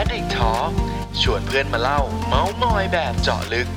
Addict Talk ชวนเพื่อนมาเล่า เมาส์มอยแบบเจาะลึก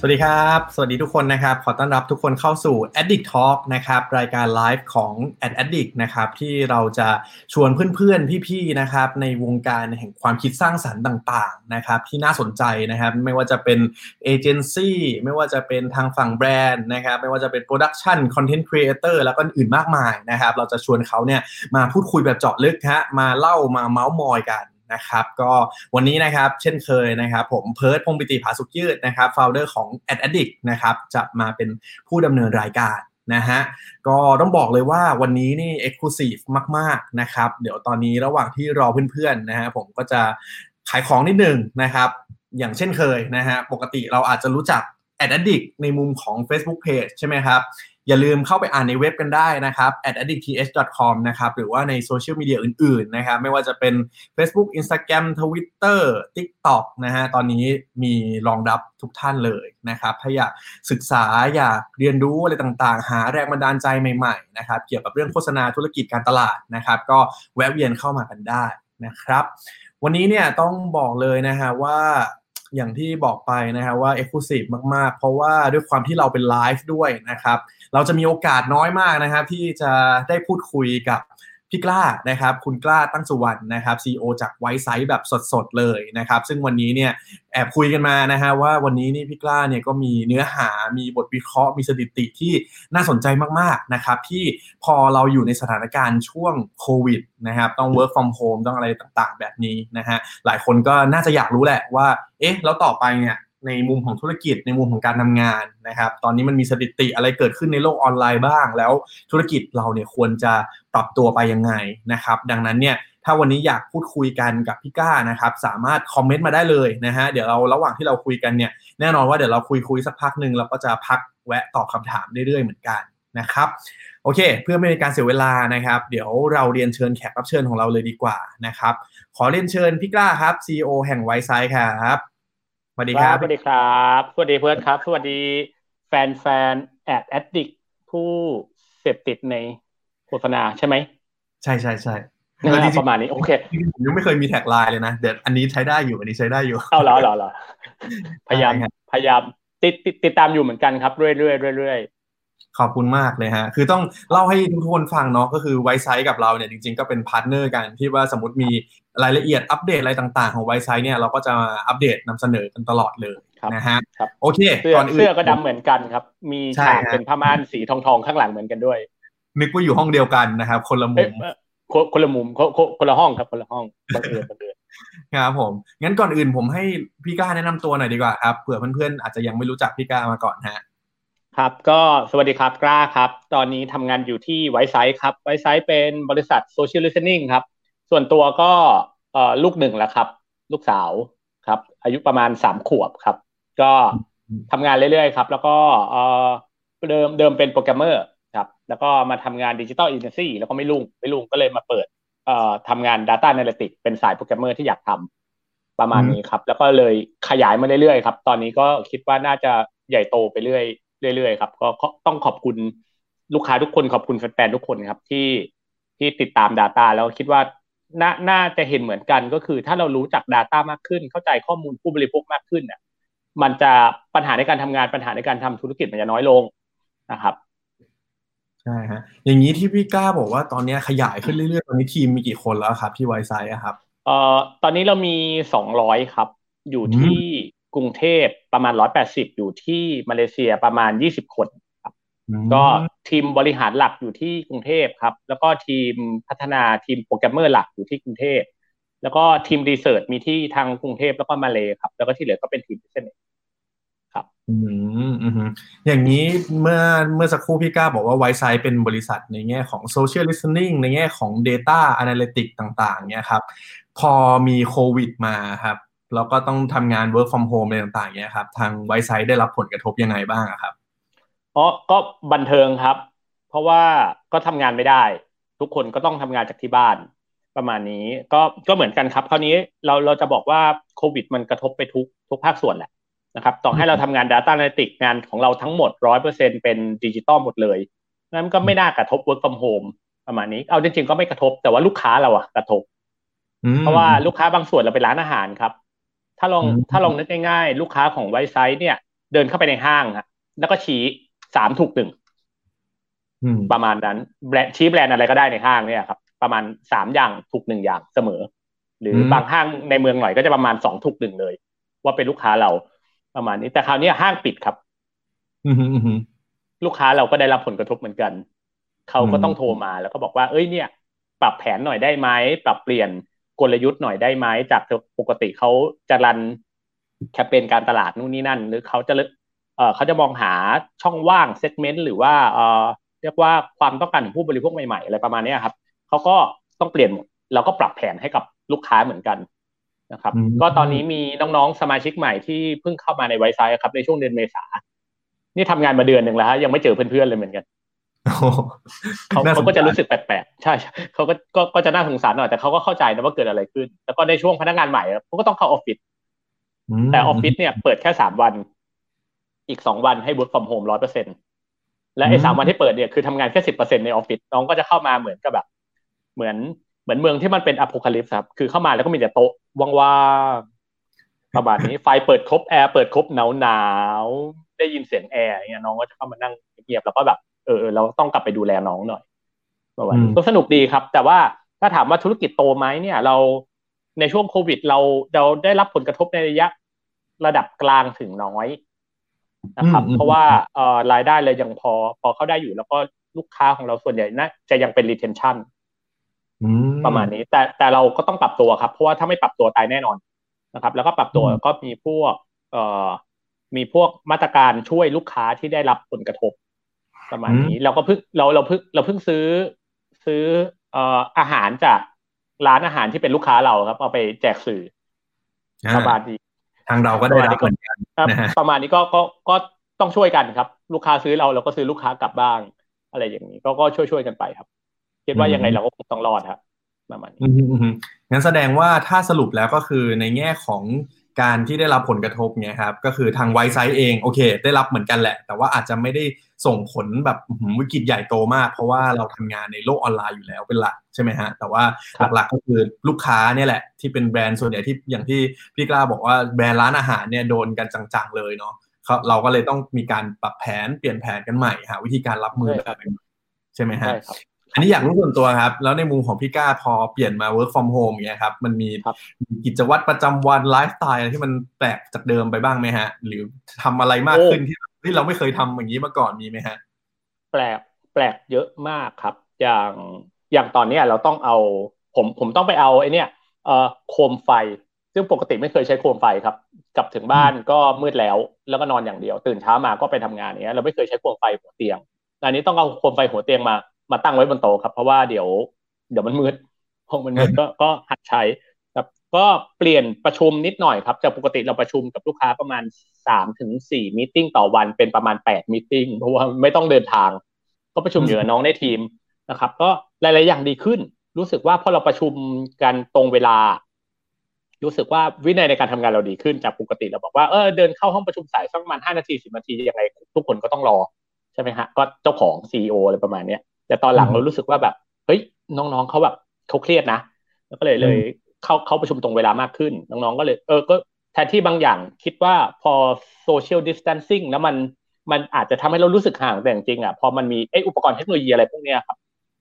สวัสดีครับ สวัสดีทุกคนนะครับ ขอต้อนรับทุกคนเข้าสู่ Addict Talk นะครับ รายการไลฟ์ของ Ad Addict นะครับ ที่เราจะชวนเพื่อนๆ พี่ๆ นะครับ ในวงการแห่งความคิดสร้างสรรค์ต่างๆ นะครับ ที่น่าสนใจนะครับ ไม่ว่าจะเป็นเอเจนซี่ไม่ว่าจะเป็นทางฝั่งแบรนด์นะครับ ไม่ว่าจะเป็น production content creator แล้วก็อื่นมากมายนะครับ เราจะชวนเขาเนี่ยมาพูดคุยแบบเจาะลึกฮะ มาเล่ามาเมาส์มอยกัน นะครับก็วันนี้นะครับเช่นเคยนะครับ ผมเพิร์ดพงปิติภาสุกยืดนะครับโฟาวเดอร์ของ Ad Addict นะครับจะมาเป็นผู้ดำเนินรายการนะฮะก็ต้องบอกเลยว่าวันนี้นี่ Exclusive มาก ๆ นะครับ เดี๋ยวตอนนี้ระหว่างที่รอเพื่อนๆนะฮะผมก็จะขายของนิดนึงนะครับ อย่างเช่นเคยนะฮะปกติเราอาจจะรู้จัก Ad Addict ในมุมของ Facebook Page ใช่ไหมครับ อย่าลืมเข้าไปอ่านในเว็บกันได้นะครับ at addictth.com นะครับหรือว่าในโซเชียลมีเดียอื่นๆนะครับไม่ว่าจะเป็น Facebook Instagram Twitter TikTok นะฮะตอนนี้มีรองรับทุกท่านเลยนะครับถ้าอยากศึกษาอยากเรียนรู้อะไรต่างๆ หาแรงบันดาลใจใหม่ๆนะครับเกี่ยวกับเรื่องโฆษณาธุรกิจการตลาดนะครับก็แวะเวียนเข้ามากันได้นะครับ วันนี้เนี่ยต้องบอกเลยนะฮะว่า อย่างที่บอกไปนะครับว่า Exclusive มาก ๆ เพราะว่าด้วยความที่เราเป็นไลฟ์ด้วยนะครับ เราจะมีโอกาสน้อยมากนะครับ ที่จะได้พูดคุยกับ พี่กล้านะครับคุณกล้าตั้งสุวรรณนะครับ CEO จากไวซ์ไซต์แบบสดๆเลยนะครับซึ่งวันนี้เนี่ยแอบคุยกันมานะฮะว่าวันนี้นี่พี่กล้าเนี่ยก็มีเนื้อหามีบทวิเคราะห์มีสถิติที่น่าสนใจมากๆนะครับที่พอเราอยู่ในสถานการณ์ช่วงโควิดนะครับต้อง work from home ต้องอะไรต่างๆ แบบนี้นะฮะหลายคนก็น่าจะอยากรู้แหละว่าเอ๊ะแล้วต่อไปเนี่ย ในมุมของธุรกิจในมุมของการทำงานนะครับ ตอนนี้มันมีสถิติอะไรเกิดขึ้นในโลกออนไลน์บ้าง แล้วธุรกิจเราเนี่ยควรจะปรับตัวไปยังไงนะครับ ดังนั้นเนี่ยถ้าวันนี้อยากพูดคุยกันกับพี่ก้านะครับ สามารถคอมเมนต์มาได้เลยนะฮะเดี๋ยวเราระหว่างที่เราคุยกันเนี่ยแน่นอนว่าเดี๋ยวเราคุยคุยสักพักหนึ่งเราก็จะพักแวะตอบคาถามเรื่อยๆเหมือนกันนะครับโอเค เพื่อไม่ให้การเสียเวลานะครับ เดี๋ยวเราเรียนเชิญแขกรับเชิญของเราเลยดีกว่านะครับ ขอเรียนเชิญพี่กล้าครับ CEO แห่ง Wisesight ครับ วัสดีครับ สวัสดีครับ สวัสดีเพื่อนครับ สวัสดีแฟนแฟน Ad Addict ผู้เสพติดในโฆษณาใช่ไหม ใช่ใช่ใช่ประมาณนี้ โอเคผมยังไม่เคยมี tagline เลยนะ เดี๋ยวอันนี้ใช้ได้อยู่ อันนี้ใช้ได้อยู่ เอาเหรอเหรอเหรอพยายาม พยายามติดติดติดตามอยู่เหมือนกันครับ เรื่อยเรื่อยเรื่อย ขอบคุณมากเลยฮะ คือต้องเล่าให้ทุกคนฟังเนาะ ก็คือ Wisesight กับเราเนี่ยจริงๆก็เป็น partner กันที่ว่าสมมติมีรายละเอียดอัปเดตอะไรต่างๆ ของ Wisesight เนี่ยเราก็จะอัปเดตนำเสนอกันตลอดเลยนะฮะ โอเค ก่อนอื่นเสื้อก็ดำเหมือนกันครับ มีฉากเป็นผ้าม่านสีทองทองข้างหลังเหมือนกันด้วย นึกว่าอยู่ห้องเดียวกันนะครับ คนละมุม คนละมุม คนละห้องครับ คนละห้องบังเอิญบังเอิญครับผม งั้นก่อนอื่นผมให้พี่กล้าแนะนำตัวหน่อยดีกว่าครับ เผื่อเพื่อนๆอาจจะยังไม่รู้จักพี่กล้ามาก่อนฮะ ครับก็สวัสดีครับกล้าครับ ตอนนี้ทำงานอยู่ที่ Wisesight ครับ Wisesight เป็นบริษัท Social Listening ครับ ส่วนตัวก็ลูกหนึ่งแล้วครับ ลูกสาวครับ อายุประมาณสามขวบครับ ก็ทำงานเรื่อยๆครับ แล้วก็เดิมเดิมเป็นโปรแกรมเมอร์ครับ แล้วก็มาทำงาน digital agency แล้วก็ไม่รุ่งไม่รุ่งก็เลยมาเปิดทำงาน Data Analytics เป็นสายโปรแกรมเมอร์ที่อยากทำประมาณนี้ครับ แล้วก็เลยขยายมาเรื่อยๆครับ ตอนนี้ก็คิดว่าน่าจะใหญ่โตไปเรื่อย เรื่อยๆครับก็ต้องขอบคุณลูกค้าทุกคนขอบคุณแฟนๆทุกคนครับที่ที่ติดตาม Data แล้วคิดว่าน่าน่าจะเห็นเหมือนกันก็คือ ถ้าเรารู้จัก Data มากขึ้น เข้าใจข้อมูลผู้บริโภคมากขึ้นเนี่ยมันจะปัญหาในการทำงานปัญหาในการทำธุรกิจมันจะน้อยลงนะครับใช่ฮะอย่างนี้ที่พี่ก้าบอกว่าตอนนี้ขยายขึ้นเรื่อยๆตอนนี้ทีมมีกี่คนแล้วครับที่ไวไซต์ครับเอ่อตอนนี้เรามีสองร้อยครับ อยู่ที่ กรุงเทพประมาณร้อยแปดสิบอยู่ที่มาเลเซียประมาณยี่สิบคนครับ ก็ทีมบริหารหลักอยู่ที่กรุงเทพครับ แล้วก็ทีมพัฒนาทีมโปรแกรมเมอร์หลักอยู่ที่กรุงเทพแล้วก็ทีม research มีที่ทางกรุงเทพแล้วก็มาเลยครับ แล้วก็ที่เหลือก็เป็นทีมพิเศษครับ อืมอืมอย่างนี้เมื่อเมื่อสักครู่พี่กล้าบอกว่า Wisesight เป็นบริษัทในแง่ของ Social Listening ในแง่ของ Data Analytics ต่าง ๆ เนี่ยครับ พอมีโควิดมาครับ แล้วก็ต้องทำงาน work from home อะไรต่างๆเนี้ยครับ ทางไวซ์ไซด์ได้รับผลกระทบยังไงบ้างครับอ๋อก็บันเทิงครับ เพราะว่าก็ทำงานไม่ได้ ทุกคนก็ต้องทำงานจากที่บ้านประมาณนี้ก็ก็เหมือนกันครับ คราวนี้เราเราจะบอกว่าโควิด มันกระทบไปทุกทุกภาคส่วนแหละนะครับต่อให้เราทำงาน Data Analytics งานของเราทั้งหมดร้อยเปอร์เซ็นเป็นดิจิตอลหมดเลยนั้นก็ไม่น่ากระทบ work from home ประมาณนี้ เอาจริงๆก็ไม่กระทบแต่ว่าลูกค้าเราอะกระทบ เพราะว่าลูกค้าบางส่วนเราเป็นร้านอาหารครับ ถ้าลองถ้าลองนึกง่ายๆ ลูกค้าของไวซ์ไซต์เนี่ย เดินเข้าไปในห้างครับแล้วก็ชี้สามถูกหนึ่งประมาณนั้นแบรนด์ชี้แบรนด์อะไรก็ได้ในห้างเนี่ยครับประมาณสามอย่างถูกหนึ่งอย่างเสมอ หรือบางห้างในเมืองหน่อยก็จะประมาณสองถูกหนึ่งเลย ว่าเป็นลูกค้าเราประมาณนี้แต่คราวนี้ห้างปิดครับลูกค้าเราก็ได้รับผลกระทบเหมือนกัน เขาก็ต้องโทรมาแล้วก็บอกว่า เอ้ยเนี่ย ปรับแผนหน่อยได้ไหมปรับเปลี่ยน กลยุทธ์หน่อยได้ไหมจากปกติเขาจะรันแคมเปญการตลาดนู่นนี่นั่น หรือเขาจะเออเขาจะมองหาช่องว่างเซกเมนต์หรือว่าเออเรียกว่าความต้องการของผู้บริโภคใหม่ๆอะไรประมาณนี้ครับเขาก็ต้องเปลี่ยนหมดเราก็ปรับแผนให้กับลูกค้าเหมือนกันนะครับ ก็ตอนนี้มีน้องๆสมาชิกใหม่ที่เพิ่งเข้ามาในไวซ์ไซด์ครับในช่วงเดือนเมษานี่ทำงานมาเดือนหนึ่งแล้วฮะยังไม่เจอเพื่อนๆเลยเหมือนกัน เขาเขาก็จะรู้สึกแปลกๆใช่เขาก็ก็ก็จะน่าสงสารหน่อยแต่เขาก็เข้าใจนะว่าเกิดอะไรขึ้น แล้วก็ในช่วงพนักงานใหม่เขาก็ต้องเข้าออฟฟิศแต่ออฟฟิศเนี่ยเปิดแค่สามวัน อีกสองวันให้ work from home ร้อยเปอร์เซ็นและไอ้สามวันที่เปิดเนี่ยคือทำงานแค่สิบเปอร์เซ็นในออฟฟิศน้องก็จะเข้ามาเหมือนกับแบบ เหมือนเหมือนเมืองที่มันเป็นอพอคาลิปส์ครับ คือเข้ามาแล้วก็มีแต่โต๊ะว่างๆประมาณนี้ไฟเปิดครบแอร์เปิดครบหนาวหนาวได้ยินเสียงแอร์เนี่ยน้องก็จะเข้ามานั่งเงียบแล้วก็แบบ เออเราต้องกลับไปดูแลน้องหน่อยประมาณนี้ก็สนุกดีครับ แต่ว่าถ้าถามว่าธุรกิจโตไหมเนี่ย เราในช่วงโควิด เราเราได้รับผลกระทบในระยะระดับกลางถึงน้อยนะครับ เพราะว่าเอ่อรายได้เลยยังพอ พอเข้าได้อยู่แล้วก็ลูกค้าของเราส่วนใหญ่น่าจะยังเป็น retention ประมาณนี้ แต่แต่เราก็ต้องปรับตัวครับ เพราะว่าถ้าไม่ปรับตัวตายแน่นอนนะครับ แล้วก็ปรับตัวก็มีพวก เอ่อมีพวกมาตรการช่วยลูกค้าที่ได้รับผลกระทบ ประมาณนี้เราก็เพิ่งเราเราเพิ่งเราเพิ่งซื้อซื้อเอ่ออาหารจากร้านอาหารที่เป็นลูกค้าเราครับ เอาไปแจกสื่อประมาณนี้ทางเราก็ได้รับเหมือนกันประมาณนี้ก็ก็ก็ต้องช่วยกันครับ ลูกค้าซื้อเราเราก็ซื้อลูกค้ากลับบ้าง อะไรอย่างนี้ ก็ก็ช่วยช่วยกันไปครับคิดว่ายังไงเราก็คงต้องรอดครับประมาณนี้งั้นแสดงว่าถ้าสรุปแล้วก็คือในแง่ของการที่ได้รับผลกระทบเนี่ยครับ ก็คือทางไวซ์ไซต์เองโอเค ได้รับเหมือนกันแหละ แต่ว่าอาจจะไม่ได้ ส่งผลแบบวิกฤตใหญ่โตมาก เพราะว่าเราทำงานในโลกออนไลน์อยู่แล้วเป็นหลักใช่ไหมฮะแต่ว่าหลักๆก็คือลูกค้าเนี่ยแหละที่เป็นแบรนด์ส่วนใหญ่ที่อย่างที่พี่กล้าบอกว่าแบรนด์ร้านอาหารเนี่ยโดนกันจังๆเลยเนาะเราก็เลยต้องมีการปรับแผนเปลี่ยนแผนกันใหม่หาวิธีการรับมือแบบใช่ไหมฮะอันนี้อยากรู้ส่วนตัวครับ แล้วในมุมของพี่ก้าพอเปลี่ยนมา work from home อย่างเงี้ยครับ มันมีกิจวัตรประจำวันไลฟ์สไตล์ที่มันแปลกจากเดิมไปบ้างไหมฮะ หรือทำอะไรมากขึ้นที่ ที่เราไม่เคยทำอย่างนี้มาก่อนมีไหมฮะ แปลกแปลกเยอะมากครับ อย่างอย่างตอนนี้เราต้องเอาผมผมต้องไปเอาไอ้นี่เอ่อโคมไฟ ซึ่งปกติไม่เคยใช้โคมไฟครับ กลับถึงบ้านก็มืดแล้ว แล้วก็นอนอย่างเดียว ตื่นเช้ามาก็ไปทำงานเนี้ยเราไม่เคยใช้โคมไฟหัวเตียงอันนี้ต้องเอาโคมไฟหัวเตียงมามาตั้งไว้บนโต๊ะครับ เพราะว่าเดี๋ยว เดี๋ยวมันมืดพอมันมืดก็ก็หัดใช้ครับ ก็เปลี่ยนประชุมนิดหน่อยครับ จากปกติเราประชุมกับลูกค้าประมาณสามถึงสี่มิ팅ต่อวันเป็นประมาณแปดมิ팅เพราะว่าไม่ต้องเดินทาง ก็ประชุมอยู่กับน้องในทีมนะครับ ก็หลาย ๆ อย่างดีขึ้น รู้สึกว่าพอเราประชุมกันตรงเวลา รู้สึกว่าวินัยในการทำงานเราดีขึ้นจากปกติเราบอกว่าเออเดินเข้าห้องประชุมสายสักประมาณห้านาทีสิบนาทียังไงทุกคนก็ต้องรอใช่ไหมฮะก็เจ้าของซีออะไรประมาณเนี้ยแต่ตอนหลังเรารู้สึกว่าแบบเฮ้ยน้อง ๆเขาแบบเขาเครียดนะแล้วก็เลยเลย เข้าเข้าประชุมตรงเวลามากขึ้น น้องๆก็เลย เออก็แทนที่บางอย่างคิดว่าพอโซเชียลดิส t ทนซิ่งแล้วมันมันอาจจะทำให้เรารู้สึกห่างแต่จริงๆอะพอมันมีไอ้อุปกรณ์เทคโนโลยีอะไรพวกนี้ครับ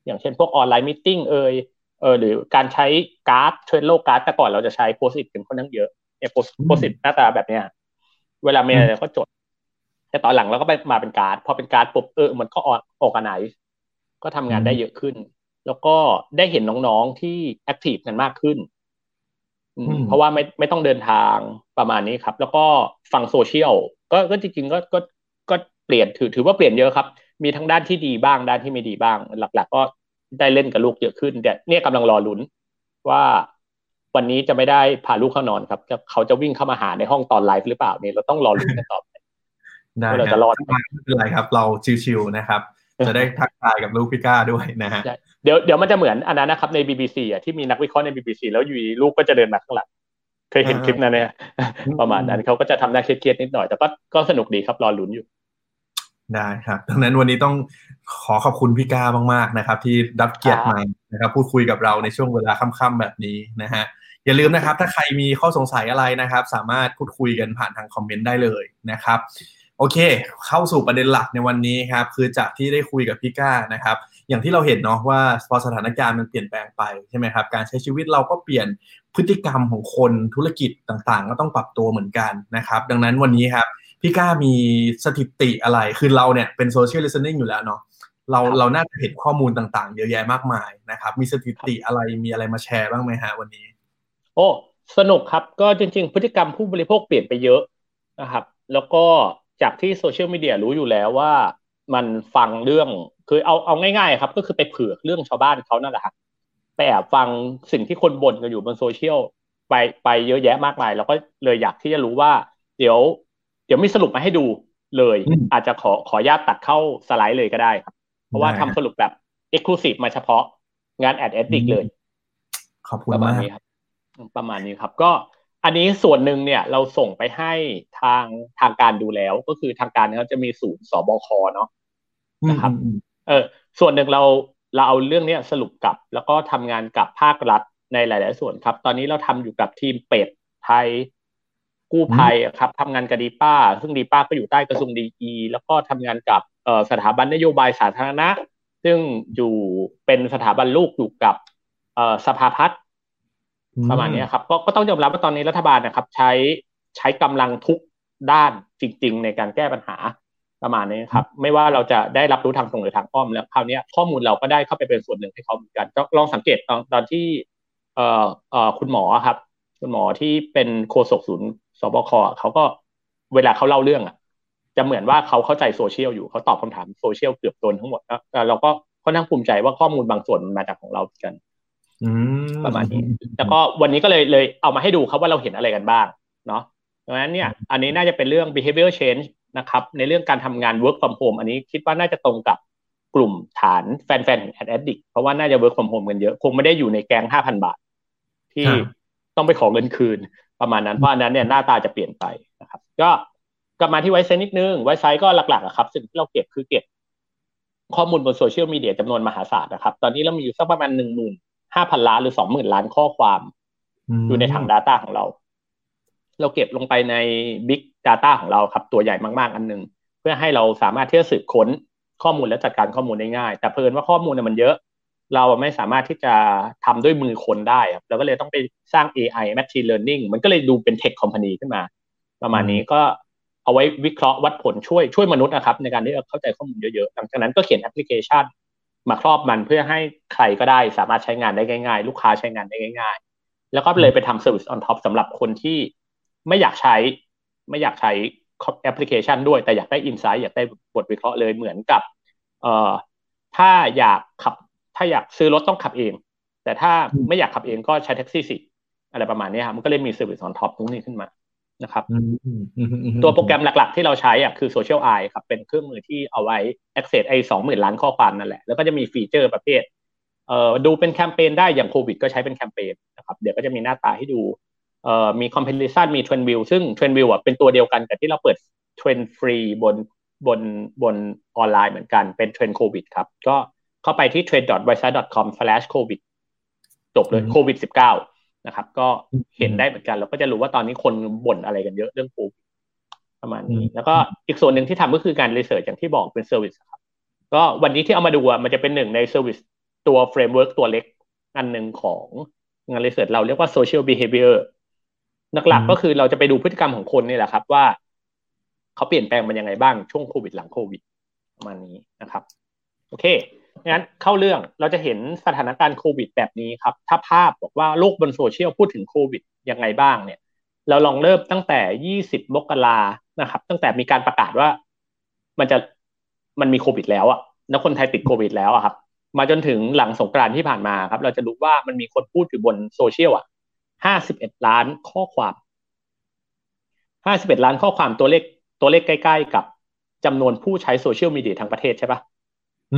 อย่างเช่นพวก online meeting เอยเออหรือการใช้การ์ด Trello การ์ดแต่ก่อนเราจะใช้ Post-it เป็นคนนั่งเยอะเนี่ย Post-it หน้าตาแบบเนี้ยเวลามีอะไรก็จด แต่ตอนหลังเราก็ไปมาเป็นการ์ดพอเป็นการ์ดปุ๊บเออมันก็ออกกันไหนก็ทำงานได้เยอะขึ้น แล้วก็ได้เห็นน้องๆที่ active กันมากขึ้น เพราะว่าไม่ไม่ต้องเดินทางประมาณนี้ครับ แล้วก็ฟังโซเชียลก็ก็จริงๆก็ก็ก็เปลี่ยนถือถือว่าเปลี่ยนเยอะครับ มีทั้งด้านที่ดีบ้างด้านที่ไม่ดีบ้าง หลัก ๆ ก็ได้เล่นกับลูกเยอะขึ้นแต่เนี่ยกำลังรอลุ้นว่าวันนี้จะไม่ได้พาลูกเข้านอนครับจะเขาจะวิ่งเข้ามาหาในห้องตอนไลฟ์หรือเปล่าเนี่ยเราต้องรอลุ้นกันต่อไปเราจะรอดไม่เป็นไรครับ เราชิวๆนะครับ จะได้ทักทายกับลูกพิก้าด้วยนะฮะเดี๋ยวเดี๋ยวมันจะเหมือนอันนั้นนะครับใน BBC อะที่มีนักวิเคราะห์ใน BBC แล้วอยู่ลูกก็จะเดินมาข้างหลังเคยเห็นคลิปนั้นเนี่ยประมาณนั้นเขาก็จะทำหน้าเครียดๆนิดหน่อย แต่ก็ก็สนุกดีครับรอลุ้นอยู่ได้ครับดังนั้นวันนี้ต้องขอขอบคุณพี่ก้ามากๆนะครับ ที่รับเกียรติมานะครับ พูดคุยกับเราในช่วงเวลาค่ำๆแบบนี้นะฮะอย่าลืมนะครับ ถ้าใครมีข้อสงสัยอะไรนะครับ สามารถพูดคุยกันผ่านทางคอมเมนต์ได้เลยนะครับ โอเค เข้าสู่ประเด็นหลักในวันนี้ครับ คือจากที่ได้คุยกับพี่ก้านะครับ อย่างที่เราเห็นเนาะว่าพอสถานการณ์มันเปลี่ยนแปลงไปใช่ไหมครับ การใช้ชีวิตเราก็เปลี่ยนพฤติกรรมของคนธุรกิจต่างๆ ก็ต้องปรับตัวเหมือนกันนะครับ ดังนั้นวันนี้ครับพี่กล้ามีสถิติอะไร คือเราเนี่ยเป็น Social Listening อยู่แล้วเนาะเราเราน่าจะเห็นข้อมูลต่างๆ เยอะแยะมากมายนะครับ มีสถิติอะไรมีอะไรมาแชร์บ้างไหมฮะวันนี้ โอ้สนุกครับก็จริง ๆ พฤติกรรมผู้บริโภคเปลี่ยนไปเยอะนะครับ แล้วก็ จากที่โซเชียลมีเดียรู้อยู่แล้วว่ามันฟังเรื่องคือเอาเอาง่ายๆ ครับ ก็คือไปเผือกเรื่องชาวบ้านเขานั่นแหละครับไปแอบฟังสิ่งที่คนบ่นกันอยู่บนโซเชียลไปไปเยอะแยะมากมายแล้วก็เลยอยากที่จะรู้ว่า เดี๋ยว เดี๋ยวมีสรุปมาให้ดูเลย อาจจะขอขอญาตตัดเข้าสไลด์เลยก็ได้ครับ เพราะว่าทำสรุปแบบ exclusive มาเฉพาะงาน Ad Addict เลย ขอบคุณประมาณนี้ครับประมาณนี้ครับ ก็ อันนี้ส่วนหนึ่งเนี่ยเราส่งไปให้ทางทางการดูแล้ว ก็คือทางการเขาจะมีศูนย์สบคเนาะนะครับ เออส่วนหนึ่งเราเราเอาเรื่องนี้สรุปกับ แล้วก็ทำงานกับภาครัฐในหลาย ๆ ส่วนครับ ตอนนี้เราทำอยู่กับทีมเป็ดไทยกู้ภัยครับทำงานกับดีป้า ซึ่งดีป้าก็อยู่ใต้กระทรวงดีอีแล้วก็ทำงานกับสถาบันนโยบายสาธารณะ ซึ่งอยู่เป็นสถาบันลูกอยู่กับสภาพัฒน์ ประมาณนี้ครับก็ก็ต้องยอมรับว่าตอนนี้รัฐบาลนะครับ ใช้ใช้กำลังทุกด้านจริง ๆ ในการแก้ปัญหาประมาณนี้ครับ ไม่ว่าเราจะได้รับรู้ทางตรงหรือทางอ้อมแล้วคราวนี้ข้อมูลเราก็ได้เข้าไปเป็นส่วนหนึ่งให้เขาเหมือนกันลองสังเกตตอนตอนที่เอ่อเอ่อคุณหมอครับ คุณหมอที่เป็นโฆษกศูนย์ศบคเขาก็เวลาเขาเล่าเรื่องอะ จะเหมือนว่าเขาเข้าใจโซเชียลอยู่เขาตอบคำถามโซเชียลเกือบโดนทั้งหมดแล้วแต่เราก็ค่อนข้างภูมิใจว่าข้อมูลบางส่วนมาจากของเรากัน ประมาณนี้ แล้วก็วันนี้ก็เลยเลยเอามาให้ดูครับว่าเราเห็นอะไรกันบ้างเนาะดังนั้นเนี่ยอันนี้น่าจะเป็นเรื่อง behavior change นะครับ ในเรื่องการทำงาน work from home อันนี้คิดว่าน่าจะตรงกับกลุ่มฐานแฟนๆของ Ad Addict เพราะว่าน่าจะ work from home กันเยอะ คงไม่ได้อยู่ในแกงห้าพันบาท ที่ต้องไปขอเงินคืนประมาณนั้น เพราะอันนั้นเนี่ยหน้าตาจะเปลี่ยนไปนะครับ ก็กลับมาที่ไวซ์ไซต์นิดนึงไวซ์ก็หลักๆครับสิ่งที่เราเก็บคือเก็บข้อมูลบนโซเชียลมีเดียจำนวนมหาศาลนะครับ ตอนนี้เรามีอยู่สักประมาณหนึ่งหมื่น ห้าพันล้านหรือสองหมื่นล้านข้อความอยู่ในถัง Data ของเรา เราเก็บลงไปใน Big Data ของเราครับ ตัวใหญ่มากๆอันหนึ่งเพื่อให้เราสามารถที่จะสืบค้นข้อมูลและจัดการข้อมูลได้ง่าย แต่เผอิญว่าข้อมูลเนี่ยมันเยอะ เราไม่สามารถที่จะทำด้วยมือคนได้ครับเราก็เลยต้องไปสร้าง AI Machine Learning มันก็เลยดูเป็น Tech Company ขึ้นมา ประมาณนี้ก็เอาไว้วิเคราะห์วัดผลช่วยช่วยมนุษย์นะครับ ในการที่จะเข้าใจข้อมูลเยอะๆหลังจากนั้นก็เขียนแอปพลิเคชัน มาครอบมันเพื่อให้ใครก็ได้สามารถใช้งานได้ง่าย ๆ ลูกค้าใช้งานได้ง่าย ๆ แล้วก็เลยไปทำ Service on top สำหรับคนที่ไม่อยากใช้ ไม่อยากใช้แอปพลิเคชันด้วย แต่อยากได้ insight อยากได้บทวิเคราะห์เลยเหมือนกับเอ่อถ้าอยากขับ ถ้าอยากซื้อรถต้องขับเอง แต่ถ้าไม่อยากขับเองก็ใช้แท็กซี่สิอะไรประมาณนี้ครับมันก็เลยมี service on top ตรงนี้ขึ้นมา นะครับตัวโปรแกรมหลัก ๆ ที่เราใช้อะคือ Zocial Eye ครับเป็นเครื่องมือที่เอาไว้ access ไอ้สองหมื่นล้านข้อความนั่นแหละ แล้วก็จะมี feature ประเภทเอ่อดูเป็นแคมเปญได้อย่างโควิดก็ใช้เป็นแคมเปญนะครับเดี๋ยวก็จะมีหน้าตาให้ดูเอ่อมี comparison มี trend view ซึ่ง trend view อะเป็นตัวเดียวกันกับที่เราเปิด trend ฟรี บนบนบนออนไลน์เหมือนกันเป็นเทรนด์โควิดครับก็เข้าไปที่ trend.wisesight.com/covid จบเลยโควิด -19 นะครับ ก็เห็นได้เหมือนกันแล้วก็จะรู้ว่าตอนนี้คนบ่นอะไรกันเยอะเรื่องโควิดประมาณนี้ แล้วก็อีกส่วนหนึ่งที่ทำก็คือการ research อย่างที่บอกเป็น service ครับ ก็วันนี้ที่เอามาดูมันจะเป็นหนึ่งใน service ตัว framework ตัวเล็กอันหนึ่งของงาน research เราเรียกว่า social behavior หลักๆก็คือเราจะไปดูพฤติกรรมของคนนี่แหละครับ ว่าเขาเปลี่ยนแปลงมันยังไงบ้างช่วงโควิดหลังโควิดประมาณนี้นะครับ โอเค งั้นเข้าเรื่องเราจะเห็นสถานการณ์โควิดแบบนี้ครับ ถ้าภาพบอกว่าโลกบนโซเชียลพูดถึงโควิดยังไงบ้างเนี่ย เราลองเริ่มตั้งแต่ 20 มกรานะครับ ตั้งแต่มีการประกาศว่า มันจะมันมีโควิด แล้วอะแล้วคนไทยติดโควิด แล้วอะครับ มาจนถึงหลังสงกรานต์ที่ผ่านมาครับ เราจะรู้ว่ามันมีคนพูดอยู่บนโซเชียลอะ51 ล้านข้อความ 51 ล้านข้อความตัวเลขตัวเลขใกล้ ๆ กับจำนวนผู้ใช้โซเชียลมีเดียทั้งประเทศใช่ปะ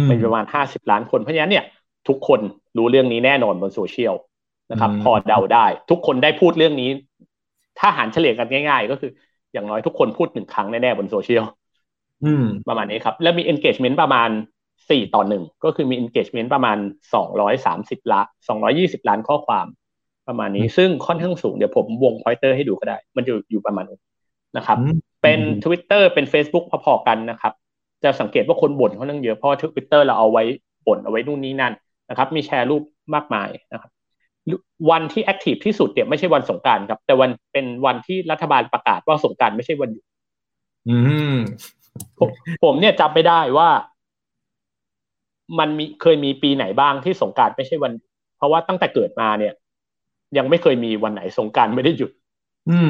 เป็นประมาณห้าสิบล้านคน เพราะฉะนั้นเนี่ย ทุกคนรู้เรื่องนี้แน่นอนบนโซเชียลนะครับ พอเดาได้ ทุกคนได้พูดเรื่องนี้ ถ้าหารเฉลี่ยกันง่าย ๆ ก็คือ อย่างน้อยทุกคนพูดหนึ่งครั้งแน่ๆบนโซเชียลอืมประมาณนี้ครับ แล้วมี engagement ประมาณสี่ต่อหนึ่งก็คือมี engagement ประมาณสองร้อยสามสิบล้านสองร้อยี่สิบล้านข้อความประมาณนี้ ซึ่งค่อนข้างสูงเดี๋ยวผมวงพอยเตอร์ให้ดูก็ได้ มันจะอยู่ประมาณนี้นะครับอืมเป็นอืม Twitter เป็น Facebook พอๆกันนะครับ จะสังเกตว่าคนบ่นค่อนข้างเยอะเพราะทวิตเตอร์เราเอาไว้บ่นเอาไว้นู่นนี่นั่นนะครับ มีแชร์รูปมากมายนะครับวันที่แอคทีฟที่สุดเนี่ยไม่ใช่วันสงกรารครับ แต่วันเป็นวันที่รัฐบาลประกาศว่าสงกรารไม่ใช่วันหยุดอืมผมผมเนี่ยจำไม่ได้ว่า มันมีเคยมีปีไหนบ้างที่สงกรารไม่ใช่วันหยุดเพราะว่าตั้งแต่เกิดมาเนี่ย ยังไม่เคยมีวันไหนสงกรารไม่ได้หยุดอืม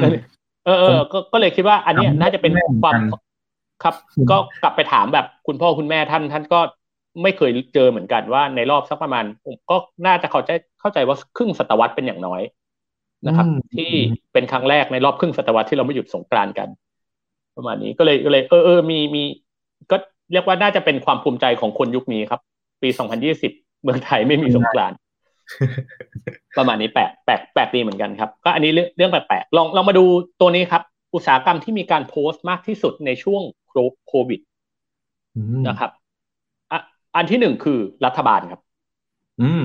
เออเออก็ก็เลยคิดว่า อันเนี้ยจำไม่น่าจะเป็นได้เหมือนความกัน ครับอืมก็กลับไปถามแบบคุณพ่อคุณแม่ท่านท่านก็ไม่เคยเจอเหมือนกันว่าในรอบสักประมาณผมก็น่าจะเข้าใจเข้าใจว่าครึ่งศตวรรษเป็นอย่างน้อยนะครับอืมที่เป็นครั้งแรกในรอบครึ่งศตวรรษที่เราไม่หยุดสงกรานต์กัน ประมาณนี้ก็เลยก็เลย เออเออมีมี ก็เรียกว่าน่าจะเป็นความภูมิใจของคนยุคนี้ครับ ปี 2020 เมืองไทยไม่มีสงกรานต์ประมาณนี้แปลกแปลกแปลกดีเหมือนกันครับ ก็อันนี้เรื่องเรื่องแปลกๆลองลองมาดูตัวนี้ครับ อุตสาหกรรมที่มีการโพสต์มากที่สุดในช่วง โควิดอืมนะครับอะอันที่หนึ่งคือรัฐบาลครับ อืม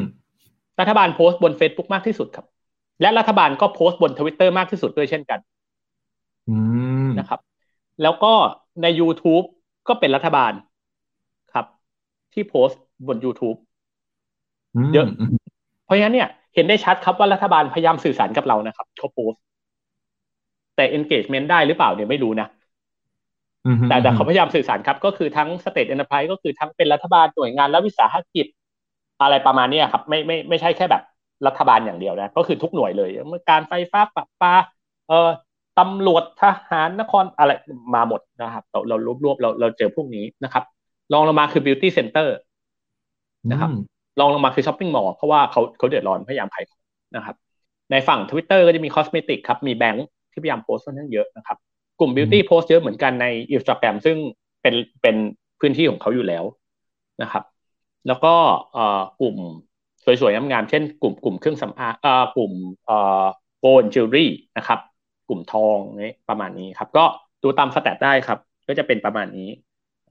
รัฐบาลโพสต์บน Facebook มากที่สุดครับ และรัฐบาลก็โพสต์บนทวิตเตอร์มากที่สุดด้วยเช่นกันอืมนะครับ แล้วก็ใน YouTube ก็เป็นรัฐบาลครับ ที่โพสต์บน YouTube เยอะมเพราะฉะนั้นเนี่ย เห็นได้ชัดครับว่ารัฐบาลพยายามสื่อสารกับเรานะครับเขาโพสต์แต่ engagement ได้หรือเปล่าเนี่ยไม่รู้นะอืม แต่แต่เขาพยายามสื่อสารครับ ก็คือทั้ง state enterprise ก็คือทั้งเป็นรัฐบาลหน่วยงานและวิสาหกิจ อะไรประมาณเนี้ยครับ ไม่ไม่ไม่ใช่แค่แบบรัฐบาลอย่างเดียวนะ ก็คือทุกหน่วยเลยเมื่อการไฟฟ้าปะปาเอ่อตำรวจทหารนครอะไรมาหมดนะครับ เราเรารวบรวบเราเราเจอพวกนี้นะครับรองลงมาคือ beauty center นะครับรองลงมาคือช้อปปิ้งมอลล์เพราะว่าเขาเขาเดือดร้อนพยายามขายของนะครับ ในฝั่ง Twitter ก็จะมีคอสเมติกครับ มีแบงค์ที่พยายามโพสต์ค่อนข้างเยอะนะครับ กลุ่ม Beauty โพสต์เยอะเหมือนกันใน Instagram ซึ่งเป็นเป็นพื้นที่ของเขาอยู่แล้วนะครับ แล้วก็เอ่อกลุ่มสวยๆงามๆเช่นกลุ่มกลุ่มเครื่องสำอางเอ่อกลุ่มเอ่อ gold jewelry นะครับ กลุ่มทองนี่ประมาณนี้ครับ ก็ดูตาม stat ได้ครับ ก็จะเป็นประมาณนี้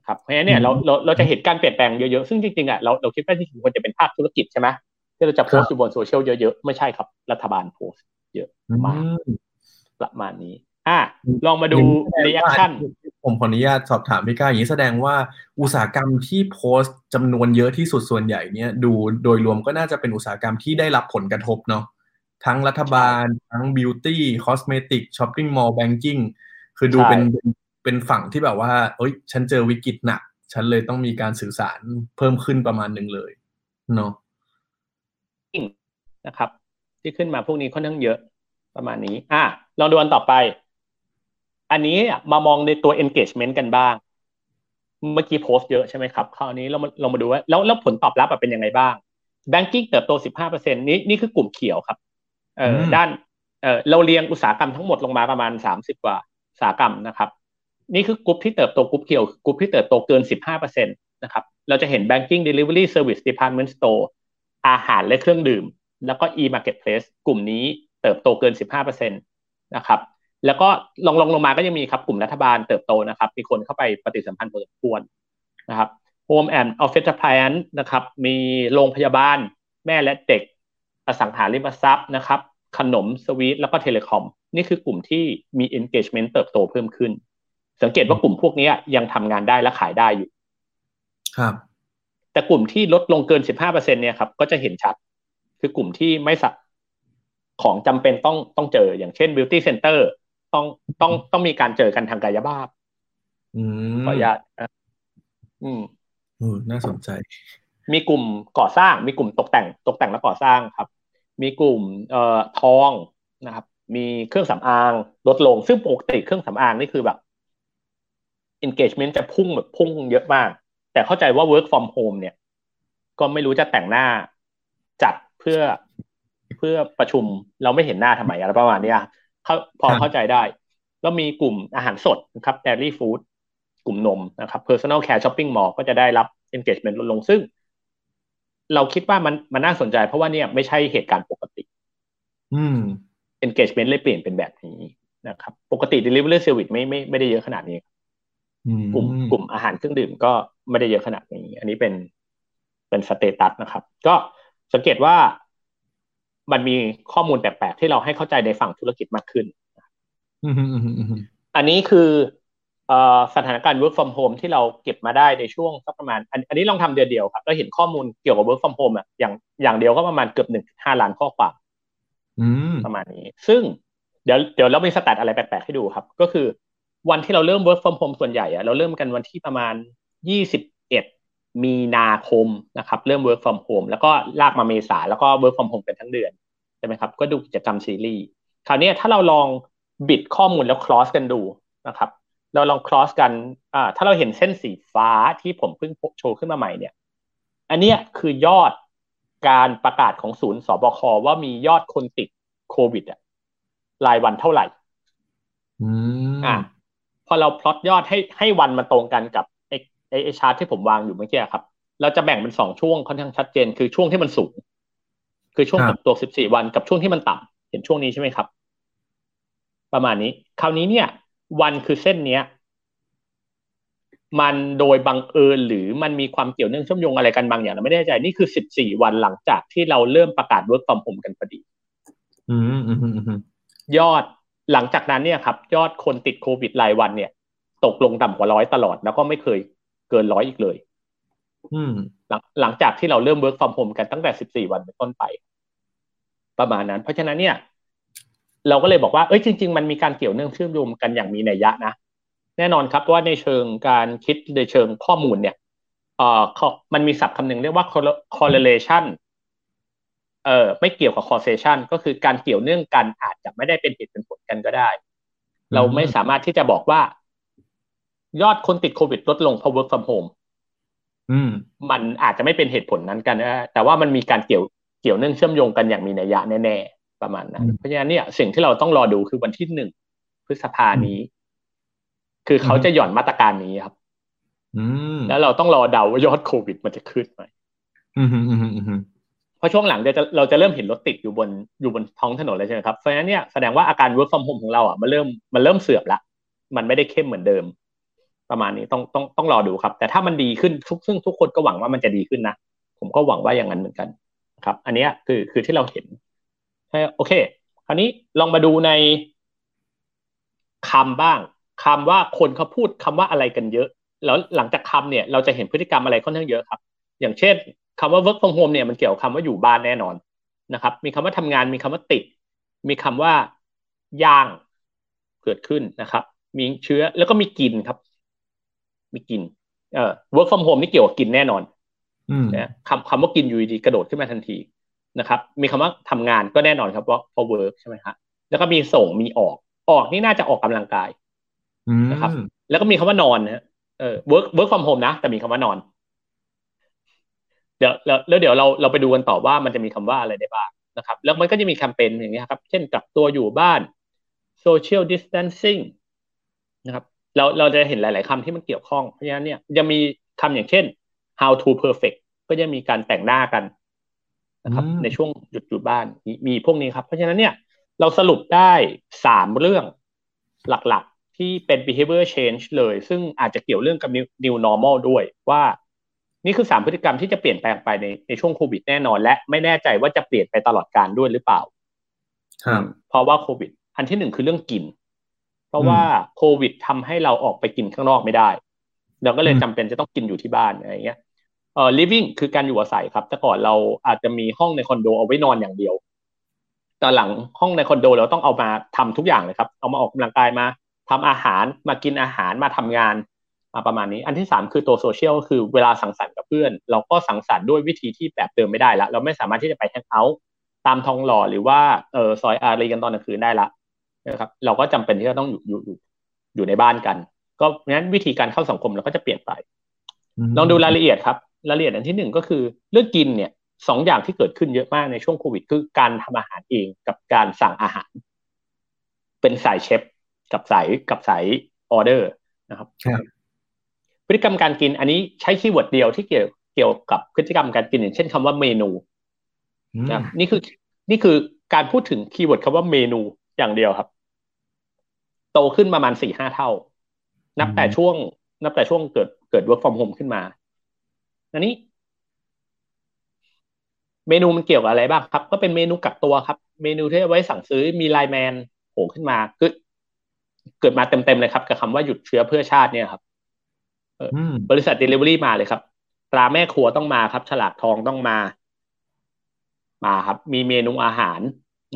ครับเพราะฉะนั้นเนี่ยเราเราเราจะเห็นการเปลี่ยนแปลงเยอะๆ ซึ่งจริงๆอะเราเราคิดว่าจริงๆควรจะเป็นภาคธุรกิจใช่ไหมที่เราจะโพสต์อยู่บนโซเชียลเยอะๆ ไม่ใช่ครับ รัฐบาลโพสต์เยอะอืมมากประมาณนี้ อะลองมาดู reaction ผมขออนุญาตสอบถามพี่ก้าอย่างนี้แสดงว่าอุตสาหกรรมที่โพสต์จำนวนเยอะที่สุดส่วนใหญ่เนี่ยดูโดยรวมก็น่าจะเป็นอุตสาหกรรมที่ได้รับผลกระทบเนาะทั้งรัฐบาล ทั้ง beauty cosmetic shopping mall banking คือดูใช่เป็นเป็นเป็นฝั่งที่แบบว่า เอ้ย ฉันเจอวิกฤตหนัก ฉันเลยต้องมีการสื่อสารเพิ่มขึ้นประมาณหนึ่งเลยเนาะนะครับ ที่ขึ้นมาพวกนี้ค่อนข้างเยอะประมาณนี้ อะลองดูอันต่อไป อันนี้มามองในตัว engagement กันบ้าง เมื่อกี้โพสต์เยอะใช่ไหมครับคราวนี้เรามาเรามาดูว่าแล้วแล้วผลตอบรับอะเป็นยังไงบ้าง banking เติบโต 15%นี้นี่คือกลุ่มเขียวครับเอ่ออมด้านเอ่อเราเรียงอุตสาหกรรมทั้งหมดลงมาประมาณ 30 กว่าอุตสาหกรรมนะครับ นี่คือกลุ่มที่เติบโตกลุ่มเขียวกลุ่มที่เติบโตเกิน 15%นะครับเราจะเห็น banking delivery service department store อาหารและเครื่องดื่ม แล้วก็ e-marketplace กลุ่มนี้เติบโตเกิน 15%นะครับ แล้วก็ลองลงลงมาก็ยังมีครับกลุ่มรัฐบาลเติบโตนะครับ มีคนเข้าไปปฏิสัมพันธ์พอสมควรนะครับ Home and Office Appliance นะครับ มีโรงพยาบาล แม่และเด็กอสังหาริมทรัพย์นะครับ ขนมสวีทแล้วก็เทเลคอม นี่คือกลุ่มที่มี engagement เติบโตเพิ่มขึ้น สังเกตว่ากลุ่มพวกนี้ยังทำงานได้และขายได้อยู่ ครับ แต่กลุ่มที่ลดลงเกิน 15%เนี่ยครับ ก็จะเห็นชัด คือกลุ่มที่ไม่สักของจำเป็นต้องต้องเจออย่างเช่น beauty center ต้องต้องต้องมีการเจอกันทางกายภาพอืมขออนุญาตนะอืมเออน่าสนใจ มีกลุ่มก่อสร้าง มีกลุ่มตกแต่ง ตกแต่งและก่อสร้างครับ มีกลุ่มเอ่อทองนะครับ มีเครื่องสำอางลดลง ซึ่งปกติเครื่องสำอางนี่คือแบบ engagement จะพุ่งแบบพุ่งเยอะมาก แต่เข้าใจว่า work from home เนี่ย ก็ไม่รู้จะแต่งหน้าจัดเพื่อเพื่อประชุมเราไม่เห็นหน้าทำไมอะไรประมาณเนี้ย เขาพอครับเข้าใจได้ แล้วมีกลุ่มอาหารสดนะครับ dairy food กลุ่มนมนะครับ personal care shopping mall ก็จะได้รับ engagement ลดลงซึ่ง เราคิดว่ามันมันน่าสนใจ เพราะว่าเนี่ยไม่ใช่เหตุการณ์ปกติ อืม engagement เลยเปลี่ยนเป็นแบบนี้นะครับ ปกติ delivery service ไม่ไม่ไม่ได้เยอะขนาดนี้กลุ่มกลุ่มอาหารเครื่องดื่มก็ไม่ได้เยอะขนาดนี้ อันนี้เป็นเป็นสเตตัสนะครับ ก็สังเกตว่า มันมีข้อมูลแปลกๆที่เราให้เข้าใจในฝั่งธุรกิจมากขึ้นอันนี้คือสถานการณ์ work from home ที่เราเก็บมาได้ในช่วงสักประมาณ อันนี้ลองทำเดือนเดียวครับแล้วเห็นข้อมูลเกี่ยวกับ work from home อะอย่างอย่างเดียวก็ประมาณเกือบหนึ่งห้าล้านข้อความประมาณนี้ ซึ่งเดี๋ยวเดี๋ยวเรามีสแตทอะไรแปลกๆให้ดูครับ ก็คือ วันที่เราเริ่ม work from home ส่วนใหญ่อะเราเริ่มกันวันที่ประมาณยี่สิบเอ็ด มีนาคมนะครับเริ่ม work from home แล้วก็ลากมาเมษาแล้วก็ work from home กันทั้งเดือนใช่ไหมครับก็ดูกิจกรรมซีรีส์คราวนี้ถ้าเราลองบิดข้อมูลแล้ว cross กันดูนะครับเราลอง cross กันอ่าถ้าเราเห็นเส้นสีฟ้าที่ผมเพิ่งโชว์ขึ้นมาใหม่เนี่ย อันนี้คือยอดการประกาศของศูนย์ ศบค.ว่ามียอดคนติดโควิดอะรายวันเท่าไหร่อ่าพอเราพลอตยอดให้ให้วันมาตรงกันกับ ไอ้ไอ้ชาร์ตที่ผมวางอยู่เมื่อกี้ครับ เราจะแบ่งเป็นสองช่วงค่อนข้างชัดเจน คือช่วงที่มันสูง คือช่วงกักตัวสิบสี่วันกับช่วงที่มันต่ำเห็นช่วงนี้ใช่ไหมครับ ประมาณนี้ คราวนี้เนี่ย วันคือเส้นเนี้ย มันโดยบังเอิญหรือมันมีความเกี่ยวเนื่องเชื่อมโยงอะไรกันบางอย่างเราไม่แน่ใจนี่คือสิบสี่วันหลังจากที่เราเริ่มประกาศ work from home กันพอดีอืมอืมยอดหลังจากนั้นเนี่ยครับ ยอดคนติดโควิดรายวันเนี่ย ตกลงต่ำกว่าร้อยตลอด แล้วก็ไม่เคย เกินร้อยอีกเลยอืมหลังหลังจากที่เราเริ่ม work from home กันตั้งแต่สิบสี่วันเป็นต้นไป ประมาณนั้น เพราะฉะนั้นเนี่ย เราก็เลยบอกว่าเอ้ยจริง ๆ มันมีการเกี่ยวเนื่องเชื่อมโยงกันอย่างมีนัยยะนะแน่นอนครับว่าในเชิงการคิดในเชิงข้อมูลเนี่ยเอ่อมันมีศัพท์คำหนึ่งเรียกว่า correlation เอ่อไม่เกี่ยวกับ causation ก็คือการเกี่ยวเนื่องกันอาจจะไม่ได้เป็นเหตุเป็นผลกันก็ได้ เราไม่สามารถที่จะบอกว่า ยอดคนติดโควิดลดลงเพราะ work from home มันอาจจะไม่เป็นเหตุผลนั้นกันนะแต่ว่ามันมีการเกี่ยวเกี่ยวเนื่องเชื่อมโยงกันอย่างมีนัยยะแน่ๆประมาณนั้นเพราะฉะนั้นเนี่ยสิ่งที่เราต้องรอดูคือวันที่หนึ่งพฤษภานี้ คือเขาจะหย่อนมาตรการนี้ครับแล้วเราต้องรอเดาว่ายอดโควิดมันจะขึ้นไหมราะช่วงหลังเราจะเราจะเริ่มเห็นรถติดอยู่บนอยู่บนท้องถนนเลยใช่ไหมครับเพราะฉะนั้นเนี่ยแสดงว่าอาการ work from home ของเราอะมันเริ่มมันเริ่มเสื่อมละมันไม่ได้เข้มเหมือนเดิม ประมาณนี้ต้องต้องต้องรอดูครับ แต่ถ้ามันดีขึ้นทุกซึ่งทุกคนก็หวังว่ามันจะดีขึ้นนะ ผมก็หวังว่าอย่างนั้นเหมือนกันครับ อันนี้คือคือที่เราเห็นโอเค คราวนี้ลองมาดูในคำบ้างคำว่าคนเขาพูดคำว่าอะไรกันเยอะ แล้วหลังจากคำเนี่ยเราจะเห็นพฤติกรรมอะไรค่อนข้างเยอะครับ อย่างเช่นคำว่า work from home เนี่ยมันเกี่ยวคำว่าอยู่บ้านแน่นอนนะครับ มีคำว่าทำงาน มีคำว่าติด มีคำว่าย่างเกิดขึ้นนะครับ มีเชื้อแล้วก็มีกินครับ มีกินเอ่อ work from home นี่เกี่ยวกับกินแน่นอนนะคำคำว่ากินอยู่ดีกระโดดขึ้นมาทันทีนะครับ มีคำว่าทำงานก็แน่นอนครับว่า for work ใช่ไหมครับแล้วก็มีส่งมีออกออกนี่น่าจะออกกำลังกายนะครับ แล้วก็มีคำว่านอนนะเออ work work from home นะ แต่มีคำว่านอน เดี๋ยวแล้วเดี๋ยวเราเราไปดูกันต่อว่ามันจะมีคำว่าอะไรได้บ้างนะครับ แล้วมันก็จะมีแคมเปญอย่างนี้ครับ เช่นกักตัวอยู่บ้าน social distancing นะครับ เราเราจะเห็นหลาย ๆคำที่มันเกี่ยวข้อง เพราะฉะนั้นเนี่ยจะมีคำอย่างเช่น how to perfect ก็จะมีการแต่งหน้ากันนะครับในช่วงหยุดอยู่บ้านมีมีพวกนี้ครับ เพราะฉะนั้นเนี่ยเราสรุปได้สามเรื่องหลักๆ ที่เป็น behavior change เลย ซึ่งอาจจะเกี่ยวเรื่องกับ new normal ด้วยว่า นี่คือสามพฤติกรรมที่จะเปลี่ยนแปลงไปในในช่วงโควิดแน่นอน และไม่แน่ใจว่าจะเปลี่ยนไปตลอดการด้วยหรือเปล่าครับเพราะว่าโควิด อันที่หนึ่งคือเรื่องกินเพ ราะว่าโควิดทำให้เราออกไปกินข้างนอกไม่ได้ เราก็เลยจำเป็นจะต้องกินอยู่ที่บ้านอะไรเงี้ยเอ่อ living คือการอยู่อาศัยครับ แต่ก่อนเราอาจจะมีห้องในคอนโดเอาไว้นอนอย่างเดียวตอนหลังห้องในคอนโดเราต้องเอามาทำทุกอย่างเลยครับ เอามาออกกำลังกายมาทำอาหารมากินอาหารมาทำงานประมาณนี้ อันที่สามคือตัวโซเชียลคือเวลาสังสรรค์กับเพื่อน เราก็สังสรรค์ด้วยวิธีที่แบบเดิมไม่ได้ละเราไม่สามารถที่จะไปแฮงเอาท์ตามทองหล่อหรือว่าเออซอยอารีกันตอนกลางคืนได้ละ นะครับเราก็จำเป็นที่จะต้องอยู่อยู่อยู่อยู่ในบ้านกัน ก็งั้นวิธีการเข้าสังคมเราก็จะเปลี่ยนไป ลองดูรายละเอียดครับรายละเอียดอันที่หนึ่งก็คือเรื่องกินเนี่ยสองอย่างที่เกิดขึ้นเยอะมากในช่วงโควิด คือการทำอาหารเองกับการสั่งอาหาร เป็นสายเชฟกับสายกับสายออเดอร์นะครับพฤติกรรมการกินอันนี้ใช้ keyword เดียวที่เกี่ยวเกี่ยวกับพฤติกรรมการกินอย่างเช่นคำว่าเมนูนะนี่คือนี่คือการพูดถึง keyword คำว่าเมนูอย่างเดียวครับ โตขึ้นประมาณสี่ห้าเท่า นับแต่ช่วง นับแต่ช่วงเกิดเกิด work from home ขึ้นมาอันนี้ เมนูมันเกี่ยวกับอะไรบ้างครับ ก็เป็นเมนูกักตัวครับ เมนูที่เอาไว้สั่งซื้อมีไลน์แมนโผล่ขึ้นมาคือเกิดมาเต็มๆเลยครับ กับคำว่าหยุดเชื้อเพื่อชาติเนี่ยครับอืมบริษัท Delivery มาเลยครับตราแม่ครัวต้องมาครับ ฉลากทองต้องมา มาครับ มีเมนูอาหาร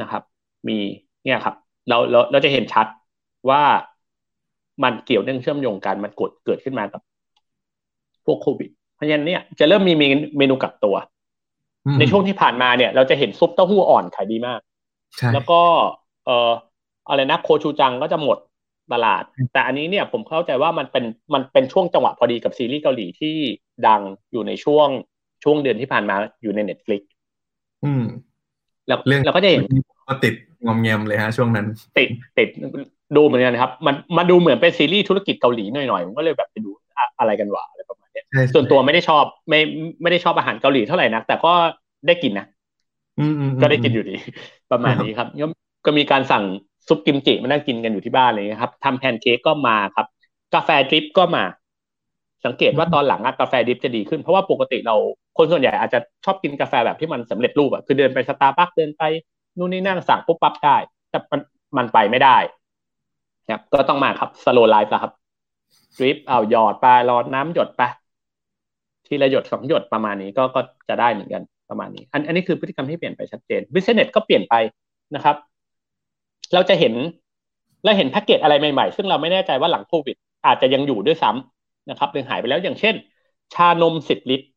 นะครับ มีเนี่ยครับ เราเราเราจะเห็นชัด ว่ามันเกี่ยวเนื่องเชื่อมโยงกันมันกดเกิดขึ้นมากับ พวกโควิด เพราะฉะนั้นเนี่ยจะเริ่มมีเมนูกักตัวอืมในช่วงที่ผ่านมาเนี่ย เราจะเห็นซุปเต้าหู้อ่อนขายดีมากใช่แล้วก็ เอ่ออะไรนะโคชูจังก็จะหมดตลาด แต่อันนี้เนี่ยผมเข้าใจว่ามันเป็นมันเป็นช่วงจังหวะพอดีกับซีรีส์เกาหลีที่ดังอยู่ในช่วงช่วงเดือนที่ผ่านมาอยู่ใน Netflix อืมแล้วเรื่องเราก็จะเห็นก็ติดงอมแงมเลยฮะ ช่วงนั้น ติดติด ดูเหมือนกันครับ มันมันดูเหมือนเป็นซีรีส์ธุรกิจเกาหลีหน่อยๆผมก็เลยแบบไปดูอะอะไรกันวะอะไรประมาณเนี้ยใช่ส่วนตัวไม่ได้ชอบไม่ไม่ได้ชอบอาหารเกาหลีเท่าไหร่นัก แต่ก็ได้กินนะอืมอืมก็ได้กินอยู่ดี ประมาณนี้ครับก็ก็มีการสั่งซุปกิมจิมานั่งกินกันอยู่ที่บ้านเลยนะครับทำแพนเค้กก็มาครับ กาแฟ drip ก็มา สังเกตว่าตอนหลังอะกาแฟ drip จะดีขึ้นเพราะว่าปกติเราคนส่วนใหญ่อาจจะชอบกินกาแฟแบบที่มันสำเร็จรูปอะคือเดินไปสตาร์บัคเดินไปนู่นนี่นั่นสั่งปุ๊บปั๊บได้ แต่มันมันไปไม่ได้ นะครับก็ต้องมาครับ slow life ครับ drip เอาหยอดไปรอน้ำหยดไปทีละหยดสองหยดประมาณนี้ก็ก็จะได้เหมือนกันประมาณนี้ อันอันนี้คือพฤติกรรมที่เปลี่ยนไปชัดเจน business ก็เปลี่ยนไปนะครับ เราจะเห็นเราเห็นแพ็กเกจอะไรใหม่ๆ ซึ่งเราไม่แน่ใจว่าหลังโควิด อาจจะยังอยู่ด้วยซ้ำนะครับหรือหายไปแล้วอย่างเช่น ชานมสิบลิตร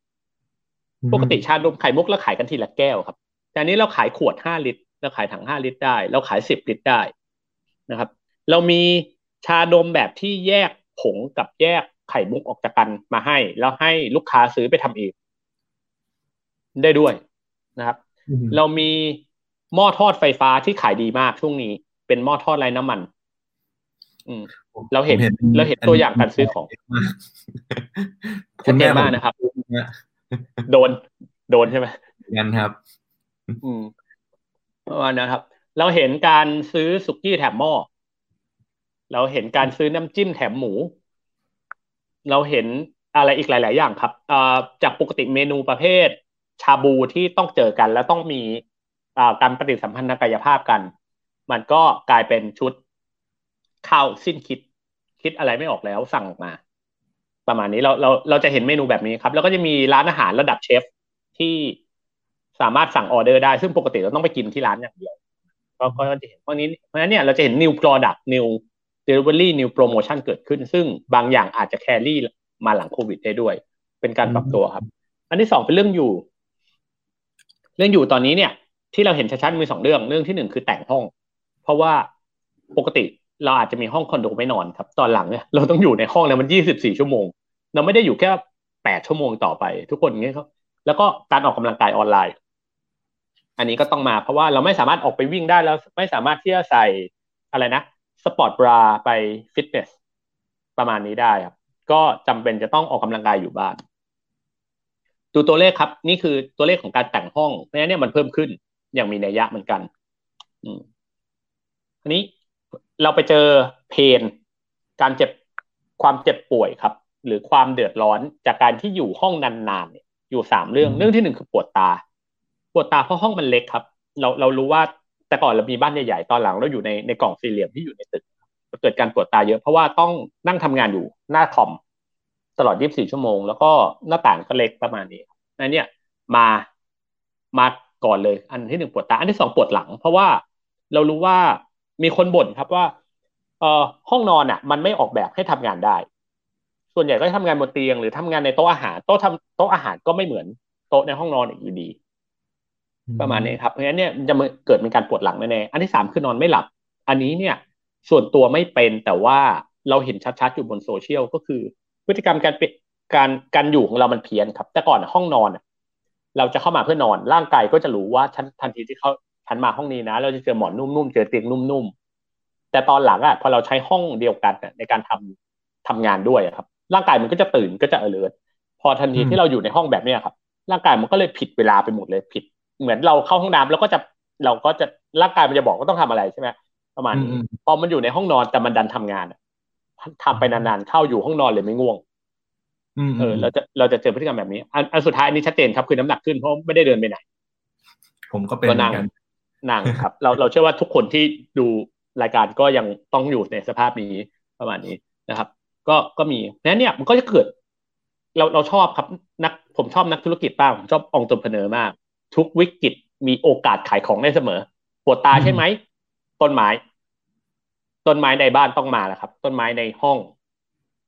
ปกติชานมไข่มุกเราขายกันทีละแก้วครับ แต่อันนี้เราขายขวดห้าลิตรเราขายถังห้าลิตรได้ เราขายสิบลิตรได้นะครับ เรามีชานมแบบที่แยกผงกับแยกไข่มุกออกจากกันมาให้ แล้วให้ลูกค้าซื้อไปทำเองได้ด้วยนะครับอืมเรามีหม้อทอดไฟฟ้าที่ขายดีมากช่วงนี้ เป็นหม้อทอดไร้น้ำมัน อืมเราเห็นผมเราเห็นตัวอย่างการซื้อของชัดเจนมากนะครับ โดน โดนใช่ไหมกันครับ อืมประมาณนะครับ เราเห็นการซื้อสุกี้แถมหม้อ เราเห็นการซื้อน้ำจิ้มแถมหมู เราเห็นอะไรอีกหลาย ๆ อย่างครับอาจากปกติเมนูประเภท ชาบูที่ต้องเจอกัน แล้วต้องมีาการปฏิสัมพันธ์ทางกายภาพกัน มันก็กลายเป็นชุดข้าวสิ้นคิด คิดอะไรไม่ออกแล้วสั่งออกมา ประมาณนี้เราเราเราจะเห็นเมนูแบบนี้ครับ แล้วก็จะมีร้านอาหารระดับเชฟที่สามารถสั่งออเดอร์ได้ ซึ่งปกติเราต้องไปกินที่ร้านอย่างเดียวก็ก็จะเห็นเพราะนี้เพราะฉะนั้นเนี่ยเราจะเห็น new product new delivery new promotion เกิดขึ้น ซึ่งบางอย่างอาจจะแครี่มาหลังโควิดได้ด้วย เป็นการปรับตัวครับ อันที่สองเป็นเรื่องอยู่ เรื่องอยู่ตอนนี้เนี่ย ที่เราเห็นชัดๆมีสองเรื่อง เรื่องที่หนึ่งคือแต่งห้อง เพราะว่าปกติเราอาจจะมีห้องคอนโดไม่นอนครับ ตอนหลังเนี่ยเราต้องอยู่ในห้องเนี่ยมันยี่สิบสี่ชั่วโมง เราไม่ได้อยู่แค่แปดชั่วโมงต่อไป ทุกคนงเงี้ยครับ แล้วก็การออกกำลังกายออนไลน์ อันนี้ก็ต้องมาเพราะว่าเราไม่สามารถออกไปวิ่งได้แล้วไม่สามารถที่จะใส่อะไรนะ สปอร์ตบราไปฟิตเนสประมาณนี้ได้ครับ ก็จำเป็นจะต้องออกกำลังกายอยู่บ้าน ดูตัวเลขครับ นี่คือตัวเลขของการแต่งห้องเพราะฉะนั้นเนี่ยมันเพิ่มขึ้นอย่างมีนัยยะเหมือนกัน อืมอันนี้เราไปเจอเพน การเจ็บความเจ็บป่วยครับ หรือความเดือดร้อนจากการที่อยู่ห้องนานๆเนี่ยอยู่สามเรื่องเรื่องที่หนึ่งคือปวดตา ปวดตาเพราะห้องมันเล็กครับ เราเรารู้ว่า แต่ก่อนเรามีบ้านใหญ่ๆตอนหลังเราอยู่ในในกล่องสี่เหลี่ยมที่อยู่ในตึกเกิดการปวดตาเยอะเพราะว่าต้องนั่งทำงานอยู่หน้าคอมตลอด 24 ชั่วโมง แล้วก็หน้าต่างก็เล็กประมาณนี้อันเนี้ยมามาก่อนเลย อันที่หนึ่งปวดตา อันที่สองปวดหลัง เพราะว่าเรารู้ว่ามีคนบ่นครับว่าเอ่อห้องนอนอะ มันไม่ออกแบบให้ทำงานได้ ส่วนใหญ่ก็จะทำงานบนเตียงหรือทำงานในโต๊ะอาหารโต๊ะทำโต๊ะอาหารก็ไม่เหมือนโต๊ะในห้องนอนอีกอยู่ดี ประมาณนี้ครับเพราะฉะนั้นเนี่ยมันจะเกิดเป็นการปวดหลังแน่ๆอันที่สามคือนอนไม่หลับ อันนี้เนี่ยส่วนตัวไม่เป็นแต่ว่าเราเห็นชัดๆอยู่บนโซเชียลก็คือ พฤติกรรมการเปลี่ยนการการอยู่ของเรามันเพี้ยนครับ แต่ก่อนห้องนอนอะเราจะเข้ามาเพื่อนอนร่างกายก็จะรู้ว่าฉันทันทีที่เขาฉันมาห้องนี้นะ เราจะเจอหมอนนุ่มๆเจอเตียงนุ่มๆแต่ตอนหลังอะพอเราใช้ห้องเดียวกันอะในการทำทำงานด้วยอะครับ ร่างกายมันก็จะตื่นก็จะเอริพอทันทีที่เราอยู่ในห้องแบบเนี้ยครับ ร่างกายมันก็เลยผิดเวลาไปหมดเลยผิด เหมือนเราเข้าห้องน้ำแล้วก็จะเราก็จะร่างกายมันจะบอกว่าต้องทำอะไรใช่ไหมประมาณนี้อืมพอมันอยู่ในห้องนอนแต่มันดันทำงานอะทำไปนานๆเข้าอยู่ห้องนอนเลยไม่ง่วงเออเราจะเราจะเจอพฤติกรรมแบบนี้อันอันสุดท้ายอันนี้ชัดเจนครับคือน้ำหนักขึ้นเพราะไม่ได้เดินไปไหน ผมก็เป็นเหมือนกันนั่งครับ เราเราเชื่อว่าทุกคนที่ดูรายการก็ยังต้องอยู่ในสภาพนี้ประมาณนี้นะครับ ก็ก็มีนั้นเนี่ยมันก็จะเกิด เราเราชอบครับนักผมชอบนักธุรกิจบ้างผมชอบองค์ตรเพเนอร์มาก ทุกวิกฤตมีโอกาสขายของได้เสมอปวดตาใช่ไหมต้นไม้ ต้นไม้ในบ้านต้องมาแหละครับ ต้นไม้ในห้อง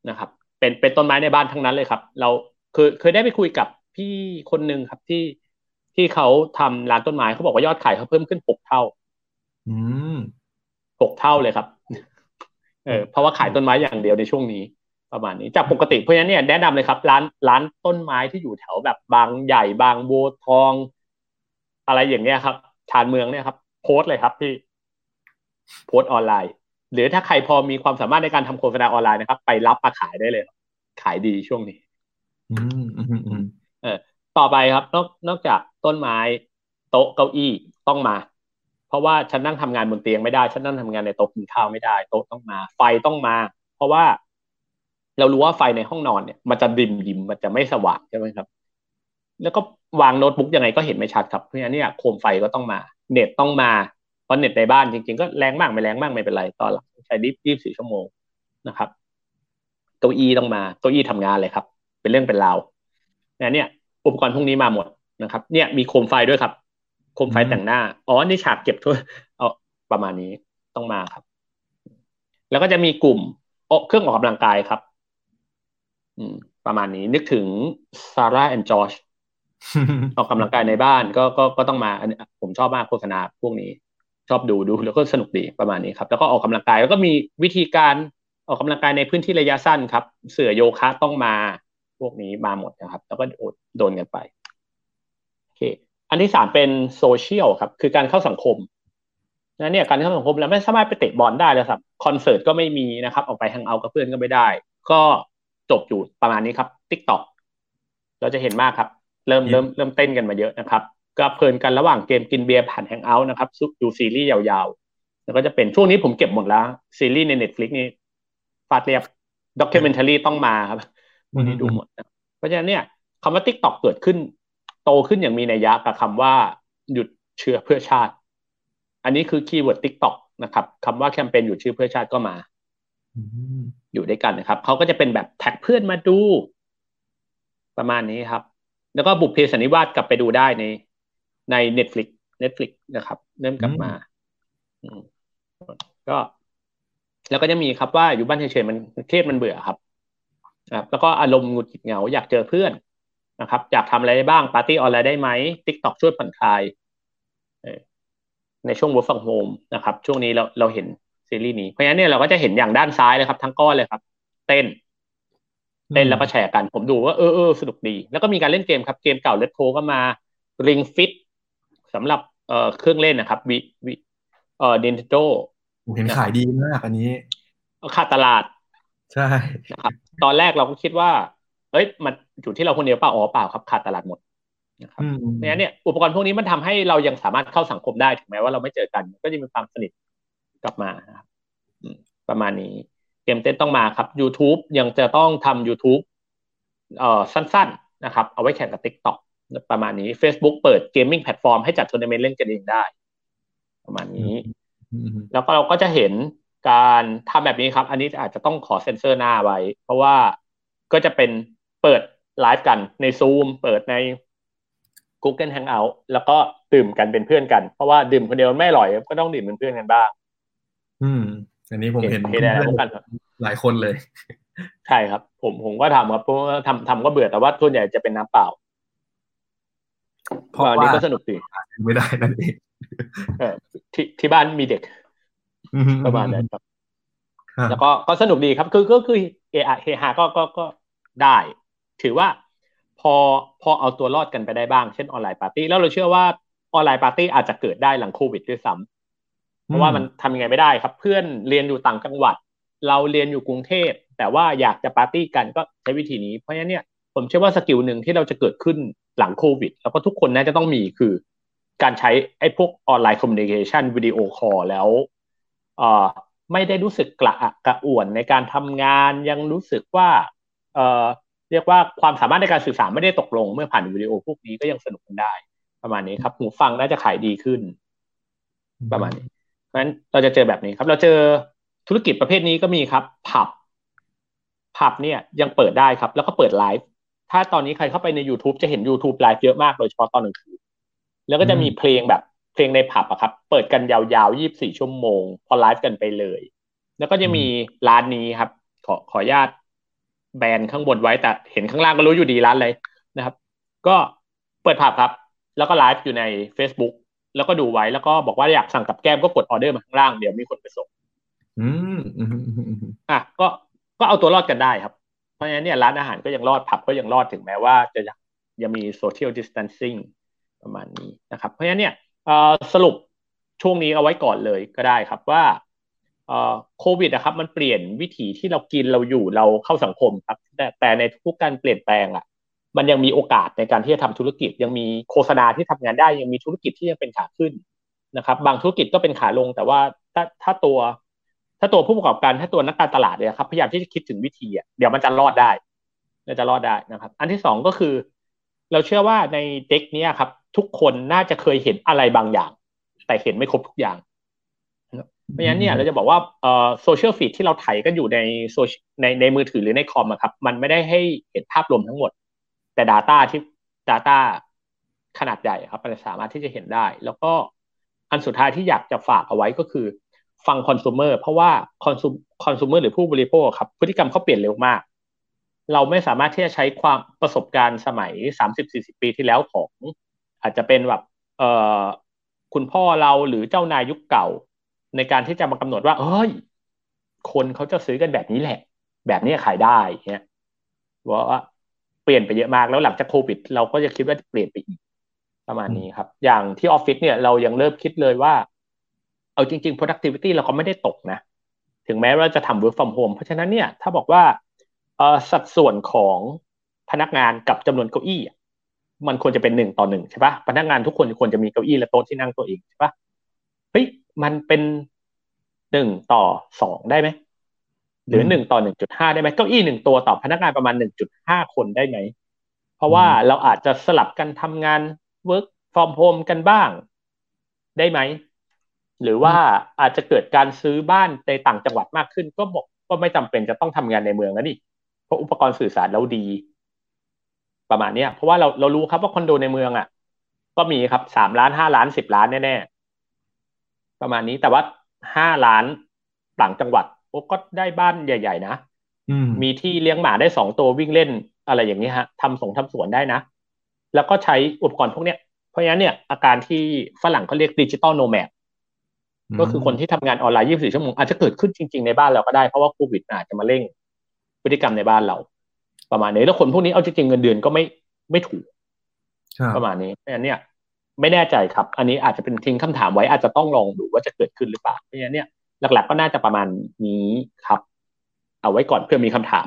นะครับ เป็นเป็นต้นไม้ในบ้านทั้งนั้นเลยครับ เราเคยเคยได้ไปคุยกับพี่คนหนึ่งครับที่ที่เขาทำร้านต้นไม้เขาบอกว่ายอดขายเขาเพิ่มขึ้นหกเท่า อืมหกเท่าเลยครับ เออเพราะว่าขายต้นไม้อย่างเดียวในช่วงนี้ ประมาณนี้จากปกติเพราะฉะนั้นเนี่ยแนะนำเลยครับ ร้านร้านต้นไม้ที่อยู่แถวแบบบางใหญ่บางโบทอง อะไรอย่างเงี้ยครับชานเมืองเนี่ยครับ โพสเลยครับที่โพสออนไลน์ หรือถ้าใครพอมีความสามารถในการทำโฆษณาออนไลน์นะครับ ไปรับมาขายได้เลย ขายดีช่วงนี้อืมอืมอืมเออต่อไปครับนอกนอกจากต้นไม้โต๊ะเก้าอี้ต้องมา เพราะว่าฉันนั่งทำงานบนเตียงไม่ได้ ฉันนั่งทำงานในโต๊ะกินข้าวไม่ได้โต๊ะต้องมา ไฟต้องมา เพราะว่าเรารู้ว่าไฟในห้องนอนเนี่ยมันจะดิมดิมมันจะไม่สว่างใช่ไหมครับ แล้วก็วางโน้ตบุ๊กยังไงก็เห็นไม่ชัดครับเพราะฉะนั้นเนี่ยโคมไฟก็ต้องมา เน็ตต้องมาเพราะเน็ตในบ้านจริง ๆ ก็แรงมากไม่แรงมากไม่เป็นไรตอนหลังใช้ดิฟยี่สิบสี่ชั่วโมงนะครับเก้าอี้ต้องมาเก้าอี้ทำงานเลยครับ เป็นเรื่องเป็นราวเนี่ย อุปกรณ์พวกนี้มาหมดนะครับ เนี่ยมีโคมไฟด้วยครับ โคมไฟแต่งหน้าอ๋อนี่ฉากเก็บทั่วเอาประมาณนี้ต้องมาครับ แล้วก็จะมีกลุ่มเครื่องออกกำลังกายครับ อืม ประมาณนี้นึกถึงซาร่าแอนด์จอช ออกกำลังกายในบ้านก็ก็ก็ต้องมาผมชอบมากโฆษณาพวกนี้ ชอบดูดูแล้วก็สนุกดีประมาณนี้ครับ แล้วก็ออกกำลังกายแล้วก็มีวิธีการออกกำลังกายในพื้นที่ระยะสั้นครับ เสื่อโยคะต้องมาพวกนี้มาหมดนะครับ แล้วก็โดนกันไปโอเค อันที่สามเป็นโซเชียลครับ คือการเข้าสังคมนะเนี่ยการเข้าสังคมแล้วไม่สามารถไปเตะบอลได้แล้วครับคอนเสิร์ตก็ไม่มีนะครับ ออกไป hangout กับเพื่อนก็ไม่ได้ ก็จบอยู่ประมาณนี้ครับ TikTok เราจะเห็นมากครับ เริ่มเริ่มเริ่มเต้นกันมาเยอะนะครับ ก็เพลินกันระหว่างเกมกินเบียร์ผ่าน hangout นะครับดูซีรีส์ยาวๆ แล้วก็จะเป็นช่วงนี้ผมเก็บหมดแล้ว ซีรีส์ใน Netflix นี่ฟาดเรียบ documentary ต้องมาครับวันนี้ดูหมดนะเพราะฉะนั้นเนี่ยคำว่า TikTok เกิดขึ้น โตขึ้นอย่างมีนัยยะกับคำว่าหยุดเชื้อเพื่อชาติ อันนี้คือ keyword TikTok นะครับคำว่าแคมเปญหยุดเชื้อเพื่อชาติก็มาอยู่ด้วยกันนะครับเขาก็จะเป็นแบบ tag เพื่อนมาดู ประมาณนี้ครับ แล้วก็บุพเพสันนิวาสกลับไปดูได้ในใน Netflix Netflix นะครับ เริ่มกลับมาก็ แล้วก็จะมีครับว่าอยู่บ้านเฉยๆมันเครียดมันเบื่อครับนะครับแล้วก็อารมณ์หงุดหงิดเหงาอยากเจอเพื่อนนะครับ อยากทำอะไรได้บ้าง party online ได้ไหม TikTok ช่วยผ่อนคลายในช่วง work from home นะครับ ช่วงนี้เราเราเห็นซีรีส์นี้เพราะฉะนั้นเนี่ยเราก็จะเห็นอย่างด้านซ้ายเลยครับ ทั้งก้อนเลยครับ เต้น เต้นแล้วก็แชร์กัน ผมดูว่าเออเออสนุกดี แล้วก็มีการเล่นเกมครับเกมเก่าเลตโทก็มา Ring Fit สำหรับเอ่อเครื่องเล่นนะครับวิวิเอ่อ Nintendo เห็นขายดีมากอันนี้ขาดตลาด ใช่นะครับตอนแรกเราก็คิดว่า เอ้ย มันอยู่ที่เราคนเดียวเปล่าอ๋อเปล่าครับขาดตลาดหมดนะครับเพราะฉะนั้นเนี่ยอุปกรณ์พวกนี้มันทำให้เรายังสามารถเข้าสังคมได้ถึงแม้ว่าเราไม่เจอกัน ก็จะมีความสนิทกลับมาครับประมาณนี้ เกมเต้นต้องมาครับ YouTube ยังจะต้องทำ YouTube เอ่อสั้นๆนะครับ เอาไว้แข่งกับ TikTok ประมาณนี้ Facebook เปิด gaming platform ให้จัดทัวร์นาเมนต์เล่นกันเองได้ ประมาณนี้ แล้วก็เราก็จะเห็นการทำแบบนี้ครับ อันนี้อาจจะต้องขอเซ็นเซอร์หน้าไว้ เพราะว่าก็จะเป็นเปิดไลฟ์กันใน Zoom เปิดใน Google Hangout แล้วก็ดื่มกันเป็นเพื่อนกัน เพราะว่าดื่มคนเดียวไม่อร่อย ก็ต้องดื่มเป็นเพื่อนกันบ้าง อืมอันนี้ผมเห็นเพื่อนกันหลายคนเลย ใช่ครับ ผมผมก็ทำครับเพราะว่าทำทำก็เบื่อแต่ว่าส่วนใหญ่จะเป็นน้ำเปล่าเพราะนี้ก็สนุกดีไม่ได้นั่นเองที่ที่บ้านมีเด็กประมาณนั้นครับ แล้วก็ก็สนุกดีครับ คือก็คือเอไอเฮฮาก็ก็ก็ได้ ถือว่าพอพอเอาตัวรอดกันไปได้บ้าง เช่นออนไลน์ปาร์ตี้แล้วเราเชื่อว่าออนไลน์ปาร์ตี้อาจจะเกิดได้หลังโควิดด้วยซ้ำ เพราะว่ามันทำยังไงไม่ได้ครับ เพื่อนเรียนอยู่ต่างจังหวัด เราเรียนอยู่กรุงเทพแต่ว่าอยากจะปาร์ตี้กันก็ใช้วิธีนี้เพราะฉะนั้นเนี่ยผมเชื่อว่า skill หนึ่งที่เราจะเกิดขึ้นหลังโควิด แล้วก็ทุกคนน่าจะต้องมีคือ การใช้ไอ้พวก online communication วิดีโอคอลแล้วไม่ได้รู้สึกกระอักกระอ่วนในการทำงานยังรู้สึกว่าเอ่อเรียกว่าความสามารถในการสื่อสารไม่ได้ตกลงเมื่อผ่านวิดีโอพวกนี้ก็ยังสนุกกันได้ ประมาณนี้ครับหูฟังน่าจะขายดีขึ้น ประมาณนี้เพ ราะฉะนั้นเราจะเจอแบบนี้ครับ เราเจอธุรกิจประเภทนี้ก็มีครับ ผับ ผับเนี่ยยังเปิดได้ครับ แล้วก็เปิดไลฟ์ ถ้าตอนนี้ใครเข้าไปใน YouTube จะเห็น YouTube ไลฟ์เยอะมาก โดยเฉพาะตอนกลางคืน แล้วก็จะมีเพลงแบบเพลงในผับอะครับ เปิดกันยาวๆ 24 ชั่วโมง พอไลฟ์กันไปเลย แล้วก็จะมีร้านนี้ครับ ขอขออนุญาตแบนข้างบนไว้ แต่เห็นข้างล่างก็รู้อยู่ดีร้านอะไรนะครับ ก็เปิดผับครับ แล้วก็ไลฟ์อยู่ใน Facebook แล้วก็ดูไว้แล้วก็บอกว่าอยากสั่งกับแก้มก็กดออเดอร์มาข้างล่างเดี๋ยวมีคนไปส่งอืมอืมอืมอืมอะก็ก็เอาตัวรอดกันได้ครับ เพราะฉะนั้นเนี่ยร้านอาหารก็ยังรอดผับก็ยังรอดถึงแม้ว่าจะยังยังมี social distancing ประมาณนี้นะครับ เพราะฉะนั้นเนี่ยเอ่อสรุปช่วงนี้เอาไว้ก่อนเลยก็ได้ครับว่าเอ่อโควิดนะครับ มันเปลี่ยนวิถีที่เรากินเราอยู่เราเข้าสังคมครับ แต่แต่ในทุกการเปลี่ยนแปลงอะ มันยังมีโอกาสในการที่จะทำธุรกิจ ยังมีโฆษณาที่ทำงานได้ ยังมีธุรกิจที่ยังเป็นขาขึ้นนะครับ บางธุรกิจก็เป็นขาลง แต่ว่าถ้าถ้าตัว ถ้าตัวผู้ประกอบการถ้าตัวนักการตลาดเนี่ยครับพยายามที่จะคิดถึงวิธีอะเดี๋ยวมันจะรอดได้มันจะรอดได้นะครับ อันที่สองก็คือ เราเชื่อว่าในเด็กนี้ครับ ทุกคนน่าจะเคยเห็นอะไรบางอย่าง แต่เห็นไม่ครบทุกอย่างเพราะฉะนั้นเนี่ยเราจะบอกว่าเอ่อโซเชียลฟีดที่เราไถกันอยู่ในโซในในมือถือหรือในคอมอะครับ มันไม่ได้ให้เห็นภาพรวมทั้งหมด แต่ Data ที่ Data ขนาดใหญ่ครับมันสามารถที่จะเห็นได้ แล้วก็อันสุดท้ายที่อยากจะฝากเอาไว้ก็คือฟังคอน sumer เพราะว่าคอนซูคอน sumer หรือผู้บริโภคครับพฤติกรรมเขาเปลี่ยนเร็วมาก เราไม่สามารถที่จะใช้ความประสบการณ์สมัยสามสิบสี่สิบปีที่แล้วของ อาจจะเป็นแบบเอ่อคุณพ่อเราหรือเจ้านายยุคเก่า ในการที่จะมากำหนดว่าเอ้ย คนเขาจะซื้อกันแบบนี้แหละ แบบนี้ขายได้เนี่ยว่า เปลี่ยนไปเยอะมากแล้วหลังจากโควิด เราก็จะคิดว่าจะเปลี่ยนไปอีกประมาณนี้ครับ อย่างที่ออฟฟิศเนี่ยเรายังเริ่มคิดเลยว่า เอาจริง ๆ productivity เราก็ไม่ได้ตกนะ ถึงแม้ว่าจะทำ work from home เพราะฉะนั้นเนี่ยถ้าบอกว่าสัดส่วนของพนักงานกับจำนวนเก้าอี้ มันควรจะเป็นหนึ่งต่อหนึ่งใช่ปะพนักงานทุกคนควรจะมีเก้าอี้และโต๊ะที่นั่งตัวเองใช่ปะเฮ้ยมันเป็นหนึ่งต่อสองได้ไหม หรือหนึ่งต่อหนึ่งจุดห้าได้ไหมเก้าอี้หนึ่งตัวต่อพนักงานประมาณหนึ่งจุดห้าคนได้ไหม เพราะว่าเราอาจจะสลับกันทำงาน work from home กันบ้างได้ไหม หรือว่าอาจจะเกิดการซื้อบ้านในต่างจังหวัดมากขึ้น ก็บอกก็ไม่จำเป็นจะต้องทำงานในเมืองแล้วนี่เพราะอุปกรณ์สื่อสารเราดี ประมาณเนี้ยเพราะว่าเราเรารู้ครับว่าคอนโดในเมืองอะ ก็มีครับสามล้านห้าล้านสิบล้านแน่ๆประมาณนี้แต่ว่าห้าล้านต่างจังหวัด โอ้ก็ได้บ้านใหญ่ ๆ นะอืมมีที่เลี้ยงหมาได้สองตัววิ่งเล่นอะไรอย่างนี้ฮะทำสงทำสวนได้นะ แล้วก็ใช้อุปกรณ์พวกเนี้ย เพราะฉะนั้นเนี่ยอาการที่ฝรั่งเขาเรียก digital nomad ก็คือคนที่ทำงานออนไลน์ 24 ชั่วโมง อาจจะเกิดขึ้นจริง ๆ ในบ้านเราก็ได้ เพราะว่าโควิดอาจจะมาเร่งพฤติกรรมในบ้านเรา ประมาณนี้แล้วคนพวกนี้เอาจริงๆเงินเดือนก็ไม่ไม่ถูกครับประมาณนี้เพราะฉะนั้นเนี่ย ไม่แน่ใจครับ อันนี้อาจจะเป็นทิ้งคำถามไว้อาจจะต้องลองดูว่าจะเกิดขึ้นหรือเปล่าเพราะฉะนั้นเนี่ย หลักๆ ก็น่าจะประมาณนี้ครับ เอาไว้ก่อนเพื่อมีคำถาม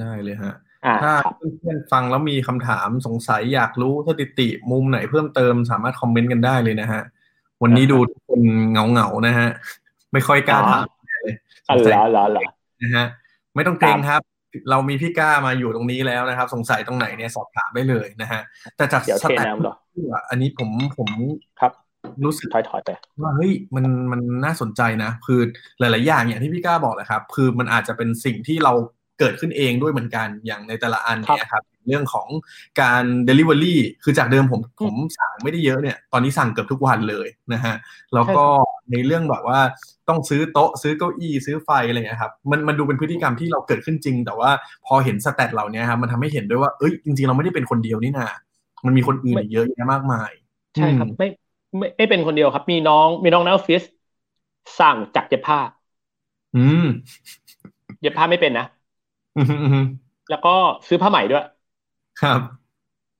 ได้เลยฮะอ่าถ้าครับเพื่อนๆฟังแล้วมีคำถามสงสัยอยากรู้สถิติมุมไหนเพิ่มเติมสามารถคอมเมนต์กันได้เลยนะฮะ วันนี้ดูทุกคนเหงาๆนะฮะ ไม่ค่อยกล้าถามเลยสอ๋องสัยเหรอเหรอเหรอนะฮะ ไม่ต้องเกรงครับ เรามีพี่ก้ามาอยู่ตรงนี้แล้วนะครับ สงสัยตรงไหนเนี่ยสอบถามได้เลยนะฮะ แต่จากเดี๋ยวสเทแตทน้ำเหรออะอันนี้ผมผมครับ รู้สึกถอยถอยไปว่าเฮ้ยมันมันน่าสนใจนะ คือหลาย ๆ อย่างอย่างที่พี่ก้าบอกแหละครับ คือมันอาจจะเป็นสิ่งที่เราเกิดขึ้นเองด้วยเหมือนกันอย่างในแต่ละอันเนี่ยครับ เรื่องของการ Delivery คือจากเดิมผมผมสั่งไม่ได้เยอะเนี่ย ตอนนี้สั่งเกือบทุกวันเลยนะฮะแล้วก็ในเรื่องแบบว่าต้องซื้อโต๊ะซื้อเก้าอี้ซื้อไฟอะไรเงี้ยครับมันมันดูเป็นพฤติกรรมที่เราเกิดขึ้นจริง แต่ว่าพอเห็นสแตทเหล่านี้ครับมันทำให้เห็นด้วยว่าเอ้ยจริง ๆ เราไม่ได้เป็นคนเดียวนี่นา มันมีคนอื่นอีกเยอะแยะมากมาย ใช่ครับอืมไม่ ไม่ไม่เป็นคนเดียวครับ มีน้องมีน้องในออฟฟิศสั่งจากเย็บผ้า อืม เย็บผ้าไม่เป็นนะอืมอืมแล้วก็ซื้อผ้าไหมด้วย ครับ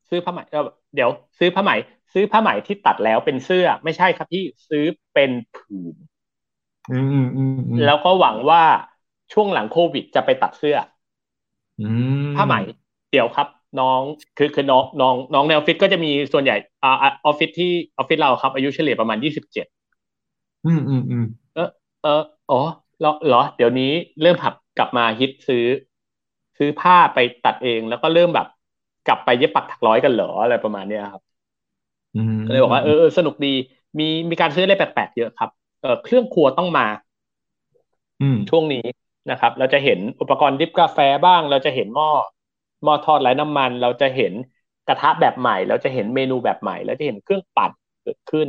ซื้อผ้าไหมเอ่อเดี๋ยว ซื้อผ้าไหมซื้อผ้าไหมที่ตัดแล้วเป็นเสื้อ ไม่ใช่ครับพี่ซื้อเป็นผืนอืมอืมอืมอืมแล้วก็หวังว่าช่วงหลังโควิดจะไปตัดเสื้ออืมผ้าไหม เดี๋ยวครับ น้องคือคือน้องน้องน้องในออฟฟิศก็จะมีส่วนใหญ่อ่าอ่าออฟฟิศที่ออฟฟิศเราครับ อายุเฉลี่ยประมาณยี่สิบเจ็ดอืมอืมอืมเอเอออ๋อเหรอเหรอเดี๋ยวนี้เริ่มผับกลับมาฮิตซื้อ ซื้อผ้าไปตัดเองแล้วก็เริ่มแบบ กลับไปเย็บปักถักร้อยกันเหรออะไรประมาณเนี้ยครับอืมก็เลยบอกว่าเออเออสนุกดี มีมีการซื้ออะไรแปลกๆเยอะครับเออเครื่องครัวต้องมาอืมช่วงนี้นะครับ เราจะเห็นอุปกรณ์ drip กาแฟบ้าง เราจะเห็นหม้อ หม้อทอดไร้น้ำมัน เราจะเห็นกระทะแบบใหม่ เราจะเห็นเมนูแบบใหม่ เราจะเห็นเครื่องปั่นเกิดขึ้น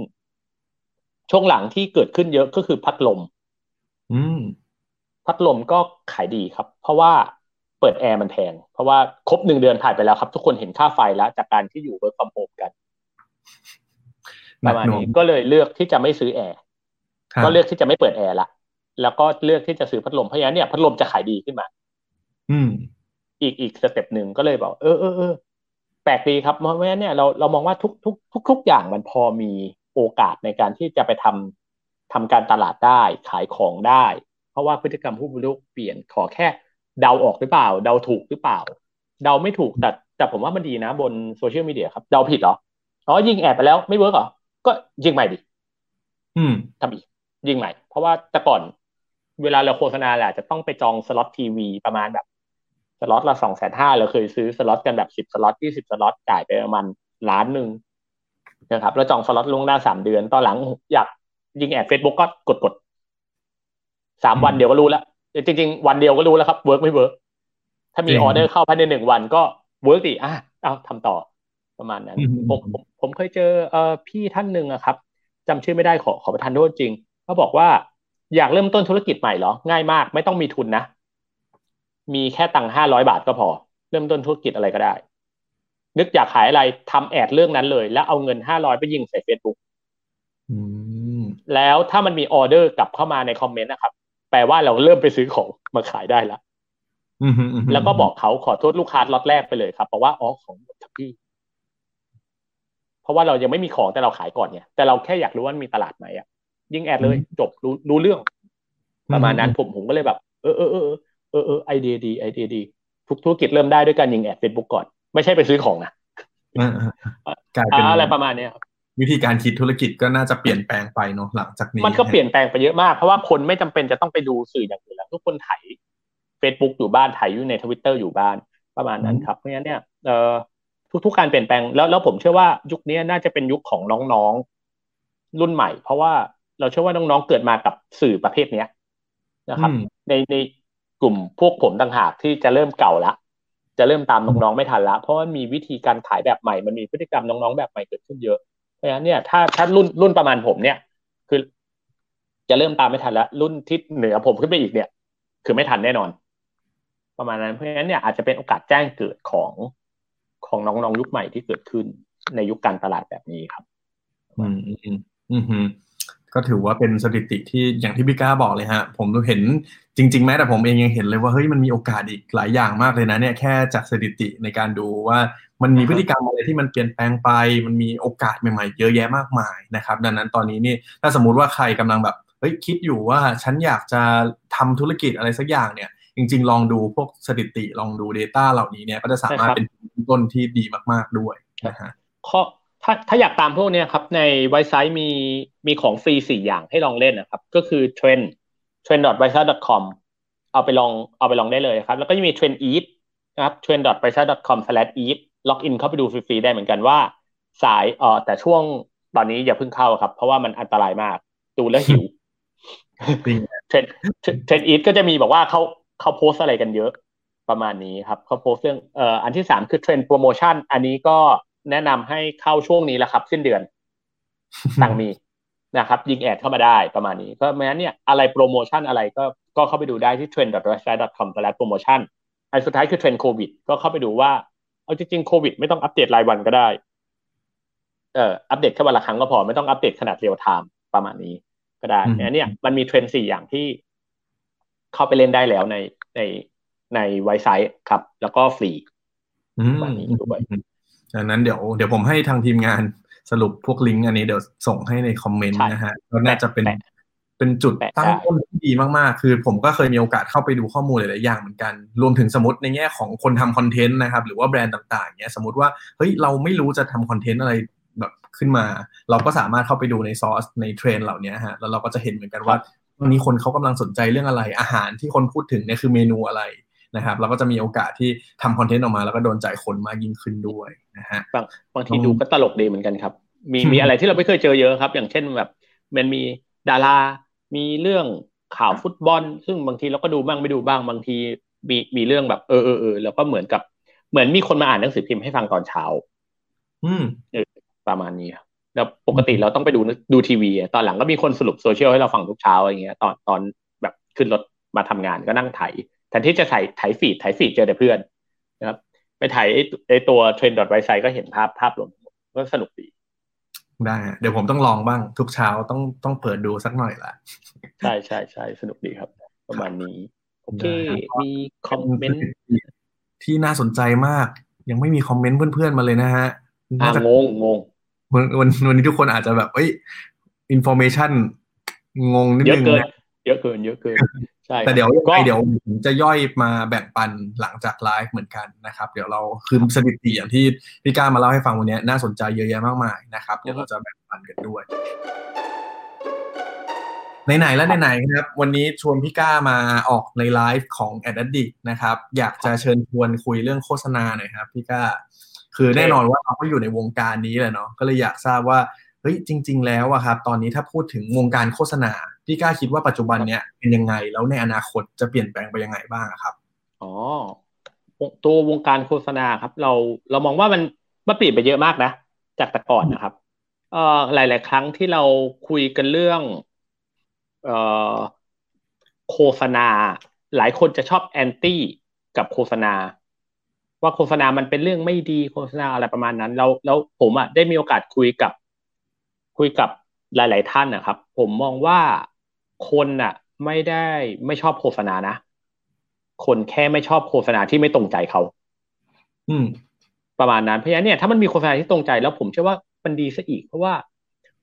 ช่วงหลังที่เกิดขึ้นเยอะก็คือพัดลม อืม พัดลมก็ขายดีครับ เพราะว่าเปิดแอร์มันแพง เพราะว่าครบหนึ่งเดือนผ่านไปแล้วครับ ทุกคนเห็นค่าไฟแล้ว จากการที่อยู่ work from home กันปนักระมาณหน่วงนี้ก็เลยเลือกที่จะไม่ซื้อแอร์ครับก็เลือกที่จะไม่เปิดแอร์ละแล้วก็เลือกที่จะซื้อพัดลมเพราะฉะนั้นเนี่ยพัดลมจะขายดีขึ้นมา อืม อีกอีก step หนึ่งก็เลยบอกเออเออเออแปลกดีครับ เพราะฉะนั้นเนี่ยเราเรามองว่าทุกทุกทุกทุกอย่างมันพอมีโอกาสในการที่จะไปทำทำการตลาดได้ขายของได้ เพราะว่าพฤติกรรมผู้บริโภคเปลี่ยนขอแค่เดาออกหรือเปล่า เดาถูกหรือเปล่า เดาไม่ถูกแต่แต่ผมว่ามันดีนะบนโซเชียลมีเดียครับ เดาผิดเหรออ๋อยิง ad ไปแล้วไม่ work เหรอก็ยิงใหม่ดิอืมทำอีกยิงใหม่ เพราะว่าแต่ก่อนเวลาเราโฆษณาแหละจะต้องไปจองสล็อตทีวีประมาณแบบ สล็อตละสองแสนห้าเราเคยซื้อสล็อตกันแบบสิบสล็อตยี่สิบสล็อตจ่ายไปประมาณล้านหนึ่งนะครับแล้วจองสล็อตล่วงหน้าสามเดือนตอนหลังอยากยิง ad เฟซบุ๊กก็กดกดสามวันเดียวก็รู้แล้วจริง ๆ วันเดียวก็รู้แล้วครับ work ไม่ workถ้ามีจริงออเดอร์เข้าภายในหนึ่งวันก็ work ดิอะเอาทำต่อประมาณนั้นอืมผมผมผมเคยเจอเอ่อพี่ท่านหนึ่งอะครับจำชื่อไม่ได้ขอขอประทานโทษจริงเขาบอกว่าอยากเริ่มต้นธุรกิจใหม่เหรอ ง่ายมาก ไม่ต้องมีทุนนะ มีแค่ตังค์ห้าร้อยบาทก็พอ เริ่มต้นธุรกิจอะไรก็ได้ นึกอยากขายอะไรทำ ad เรื่องนั้นเลย แล้วเอาเงินห้าร้อยไปยิงใส่เฟซบุ๊กอืมแล้วถ้ามันมีออเดอร์กลับเข้ามาในคอมเมนต์นะครับ แปลว่าเราเริ่มไปซื้อของมาขายได้แล้วอืมอืมอืมแล้วก็บอกเขาขอโทษลูกค้าล็อตแรกไปเลยครับบอกว่าอ๋อของหมดครับพี่เพราะว่าเรายังไม่มีของแต่เราขายก่อนเนี่ยแต่เราแค่อยากรู้ว่ามีตลาดไหมอะยิงแอดเลย จบรู้รู้เรื่อง ประมาณนั้นผมผมก็เลยแบบ เออเออเออเออเออเออไอเดียดีไอเดียดี ทุกธุรกิจเริ่มได้ด้วยการยิงแอดเฟซบุ๊กก่อน ไม่ใช่ไปซื้อของนะอ่าอ่าอ่ากลายเป็นอะไรประมาณเนี้ยครับวิธีการคิดธุรกิจก็น่าจะเปลี่ยนแปลงไปเนาะหลังจากนี้ มันก็เปลี่ยนแปลงไปเยอะมาก เพราะว่าคนไม่จำเป็นจะต้องไปดูสื่ออย่างอื่นแล้วทุกคนไถ Facebook อยู่บ้านไถอยู่ในทวิตเตอร์อยู่บ้านประมาณนั้นครับเพราะฉะนั้นเนี่ยเอ่อทุกๆการเปลี่ยนแปลงแล้วแล้วผมเชื่อว่ายุคนี้น่าจะเป็นยุคของน้องๆรุ่นใหม่ เพราะว่าเราเชื่อว่าน้องๆเกิดมากับสื่อประเภทเนี้ยนะครับอืมในใน กลุ่มพวกผมต่างหากที่จะเริ่มเก่าละจะเริ่มตามน้องๆไม่ทันละเพราะมันมีวิธีการขายแบบใหม่มันมีพฤติกรรมน้องๆแบบใหม่เกิดขึ้นเยอะเพราะฉะนั้นเนี่ยถ้าถ้ารุ่นรุ่นประมาณผมเนี่ย คือ จะเริ่มตามไม่ทันแล้วรุ่นที่เหนือผมขึ้นไปอีกเนี่ย คือไม่ทันแน่นอน ประมาณนั้นเพราะฉะนั้นเนี่ยอาจจะเป็นโอกาสแจ้งเกิดของของน้องๆยุคใหม่ที่เกิดขึ้นในยุคการตลาดแบบนี้ครับ อืมอืมอืม ก็ถือว่าเป็นสถิติที่อย่างที่พี่ก้าบอกเลยฮะ ผมเห็นจริง ๆ แม้แต่ผมเองยังเห็นเลยว่าเฮ้ยมันมีโอกาสอีกหลายอย่างมากเลยนะเนี่ยแค่จากสถิติในการดูว่ามันมีพฤติกรรมอะไรที่มันเปลี่ยนแปลงไป มันมีโอกาสใหม่ๆ เยอะแยะมากมายนะครับ ดังนั้นตอนนี้นี่ถ้าสมมุติว่าใครกำลังแบบเฮ้ยคิดอยู่ว่าฉันอยากจะทำธุรกิจอะไรสักอย่างเนี่ย จริง ๆ ลองดูพวกสถิติลองดู Data เหล่านี้เนี่ยก็จะสามารถเป็นต้นที่ดีมาก ๆด้วยนะฮะข้อ ถ้าถ้าอยากตามพวกเนี้ยครับ ในไวซ์ไซต์มีมีของฟรีสี่อย่างให้ลองเล่นนะครับ ก็คือ trend trend w i s e com เอาไปลองเอาไปลองได้เลยครับ แล้วก็จะมี trend eat นะครับ trend w i s e com slash eat login เข้าไปดูฟรีๆได้เหมือนกันว่า สายเอ่อแต่ช่วงตอนนี้อย่าเพิ่งเข้าครับ เพราะว่ามันอันตรายมาก ดูแล้วหิวจริง trend trend eat ก็จะมีบอกว่าเขาเขาโพสต์อะไรกันเยอะประมาณนี้ครับเขาโพสต์เรื่องเอ่ออันที่สามคือ trend promotion อันนี้ก็ แนะนำให้เข้าช่วงนี้แหละครับสิ้นเดือนตังมีนะครับ ยิง ad เข้ามาได้ประมาณนี้ก็แม้นเนี่ยอะไรโปรโมชั่นอะไรก็ก็เข้าไปดูได้ที่ trend.wisesight.com/promotion อันสุดท้ายคือเทรนโควิด ก็เข้าไปดูว่า เอาจริงๆโควิด ไม่ต้องอัปเดตรายวันก็ได้ เอ่ออัปเดตแค่วันละครั้งก็พอไม่ต้องอัปเดตขนาด real-time ประมาณนี้ก็ได้อืมอันเนี้ยมันมีเทรนด์สี่อย่างที่เข้าไปเล่นได้แล้วในในใน Wisesight ครับ แล้วก็ฟรีอืมวันนี้ด้วย ดังนั้นเดี๋ยวเดี๋ยวผมให้ทางทีมงานสรุปพวกลิงก์อันนี้เดี๋ยวส่งให้ในคอมเมนต์ใช่นะฮะก็น่าจะเป็นแปะเป็นจุดแปะตั้งได้ต้นที่ดีมากๆ คือผมก็เคยมีโอกาสเข้าไปดูข้อมูลหลาย ๆ อย่างเหมือนกัน รวมถึงสมมติในแง่ของคนทำคอนเทนต์นะครับ หรือว่าแบรนด์ต่าง ๆ เนี้ย สมมติว่าเฮ้ยเราไม่รู้จะทำคอนเทนต์อะไรแบบขึ้นมา เราก็สามารถเข้าไปดูในซอสในเทรนด์เหล่านี้ฮะ แล้วเราก็จะเห็นเหมือนกันว่าวันนี้คนเขากำลังสนใจเรื่องอะไร อาหารที่คนพูดถึงเนี่ยคือเมนูอะไร นะครับเราก็จะมีโอกาสที่ทำคอนเทนต์ออกมา แล้วก็โดนใจคนมากยิ่งขึ้นด้วยนะฮะบางบางทีดูก็ตลกดีเหมือนกันครับ มีมีอะไรที่เราไม่เคยเจอเยอะครับ อย่างเช่นแบบมันมีดารา มีเรื่องข่าวฟุตบอล ซึ่งบางทีเราก็ดูบ้างไม่ดูบ้างบางทีมีมีเรื่องแบบเออเออเออแล้วก็เหมือนกับเหมือนมีคนมาอ่านหนังสือพิมพ์ให้ฟังตอนเช้า อืมเออประมาณนี้แล้วปกติเราต้องไปดูดูทีวี ตอนหลังก็มีคนสรุปโซเชียลให้เราฟังทุกเช้าอย่างเงี้ยตอนตอนแบบขึ้นรถมาทำงานก็นั่งไถ แทนที่จะถ่ายถ่าย feed ถ่าย feed เจอแต่เพื่อนนะครับไปถ่ายไอตัว trend dot Wisesight ก็เห็นภาพภาพรวมก็สนุกดีได้เดี๋ยวผมต้องลองบ้างทุกเช้าต้องต้องเปิดดูสักหน่อยละใช่ใช่ใช่สนุกดีครับ ประมาณนี้โอเคมีคอมเมนต์ที่น่าสนใจมาก ยังไม่มีคอมเมนต์เพื่อนๆมาเลยนะฮะอ่างงงงวันวันวันนี้ทุกคนอาจจะแบบเอ้ย informationงงนิดนึงเยอะเกินเยอะเกินเยอะเกิน ใช่แต่เดี๋ยวก็เดี๋ยวผมจะย่อยมาแบ่งปันหลังจากไลฟ์เหมือนกันนะครับ เดี๋ยวเราคือสถิติอย่างที่พี่ก้ามาเล่าให้ฟังวันนี้น่าสนใจเยอะแยะมากมายนะครับเดี๋ยวเราจะแบ่งปันกันด้วยไหนๆแล้วไหนๆครับ วันนี้ชวนพี่ก้ามาออกในไลฟ์ของ a d d i c t นะครับ อยากจะเชิญชวนคุยเรื่องโฆษณาหน่อยครับพี่ก้า คือแน่นอนว่าเราก็อยู่ในวงการนี้แหละเนาะก็เลยอยากทราบว่าเฮ้ยจริง ๆ แล้วอะครับ ตอนนี้ถ้าพูดถึงวงการโฆษณา พี่กล้าคิดว่าปัจจุบันเนี้ยเป็นยังไงแล้วในอนาคตจะเปลี่ยนแปลงไปยังไงบ้างครับอ๋อตัววงการโฆษณาครับ เราเรามองว่ามันมันเปลี่ยนไปเยอะมากนะ จากแต่ก่อนนะครับเอ่อหลาย ๆ ครั้งที่เราคุยกันเรื่องเอ่อโฆษณา หลายคนจะชอบแอนตี้กับโฆษณา ว่าโฆษณามันเป็นเรื่องไม่ดีโฆษณาอะไรประมาณนั้นเราแล้วผมอะได้มีโอกาสคุยกับ คุยกับหลาย ๆ ท่านนะครับ ผมมองว่า คนน่ะ ไม่ได้ไม่ชอบโฆษณานะ คนแค่ไม่ชอบโฆษณาที่ไม่ตรงใจเขา อืม ประมาณนั้นเพราะฉะนั้นเนี่ยถ้ามันมีโฆษณาที่ตรงใจแล้วผมเชื่อว่ามันดีซะอีก เพราะว่า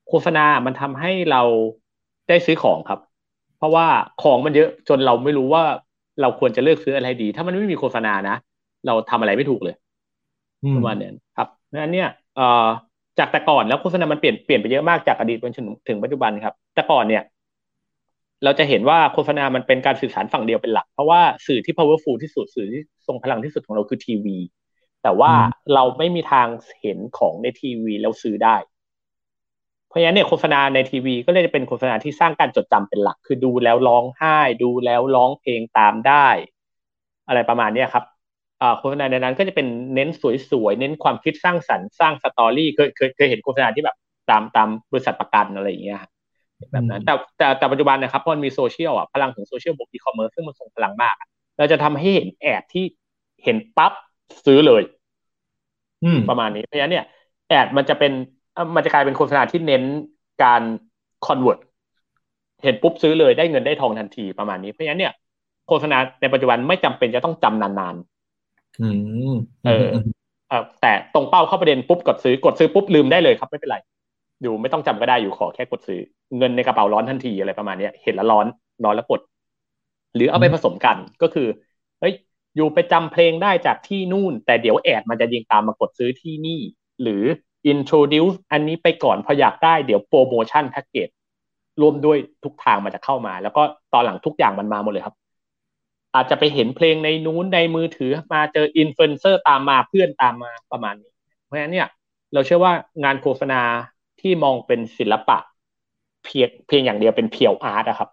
โฆษณามันทำให้เราได้ซื้อของครับ เพราะว่าของมันเยอะจนเราไม่รู้ว่าเราควรจะเลือกซื้ออะไรดี ถ้ามันไม่มีโฆษณานะ เราทำอะไรไม่ถูกเลยประมาณนั้นครับเพราะฉะนั้นเนี่ยเอ่อจากแต่ก่อนแล้วโฆษณามันเปลี่ยนเปลี่ยนไปเยอะมากจากอดีตจนถึงปัจจุบันครับ แต่ก่อนเนี่ย เราจะเห็นว่าโฆษณามันเป็นการสื่อสารฝั่งเดียวเป็นหลัก เพราะว่าสื่อที่ powerful ที่สุดสื่อที่ทรงพลังที่สุดของเราคือทีวี แต่ว่าเราไม่มีทางเห็นของในทีวีแล้วซื้อได้ เพราะฉะนั้นเนี่ยโฆษณาในทีวี ก็เลยจะเป็นโฆษณาที่สร้างการจดจำเป็นหลัก คือดูแล้วร้องไห้ ดูแล้วร้องเพลงตามได้ อะไรประมาณนี้ครับโฆษณาในนั้นก็จะเป็นเน้นสวยๆ เน้นความคิดสร้างสรรค์สร้าง story เคยเคยเคยเห็นโฆษณาที่แบบตามตามบริษัทประกันอะไรอย่างเงี้ย แบบนั้นแต่แต่แต่ปัจจุบันนะครับพอมันมีโซเชียลอะพลังของโซเชียลบวกอีคอมเมิร์ซซึ่งมันส่งพลังมากเราจะทำให้เห็น ad ที่เห็นปั๊บซื้อเลยประมาณนี้เพราะฉะนั้นเนี่ย ad มันจะเป็นมันจะกลายเป็นโฆษณาที่เน้นการ convertเห็นปุ๊บซื้อเลยได้เงินได้ทองทันทีประมาณนี้เพราะฉะนั้นเนี่ยโฆษณาในปัจจุบันไม่จำเป็นจะต้องจำนานๆเออแต่ตรงเป้าเข้าประเด็นปุ๊บกดซื้อกดซื้อปุ๊บลืมได้เลยครับไม่เป็นไร อยู่ไม่ต้องจำก็ได้อยู่ขอแค่กดซื้อ เงินในกระเป๋าร้อนทันทีอะไรประมาณนี้เห็นแล้วร้อนร้อนแล้วกด หรือเอาไปผสมกันก็คือเฮ้ยอยู่ไปจำเพลงได้จากที่นู่น แต่เดี๋ยวแอดมันจะยิงตามมากดซื้อที่นี่ หรือ introduce อันนี้ไปก่อนพออยากได้เดี๋ยวโปรโมชั่นแพ็กเกจรวมด้วยทุกทางมันจะเข้ามา แล้วก็ตอนหลังทุกอย่างมันมาหมดเลยครับ อาจจะไปเห็นเพลงในนู้นในมือถือมาเจออินฟลูเอนเซอร์ตามมาเพื่อนตามมาประมาณนี้ เพราะฉะนั้นเนี่ย เราเชื่อว่างานโฆษณา ที่มองเป็นศิลปะ เพียงเพียงอย่างเดียวเป็น pure art นะครับ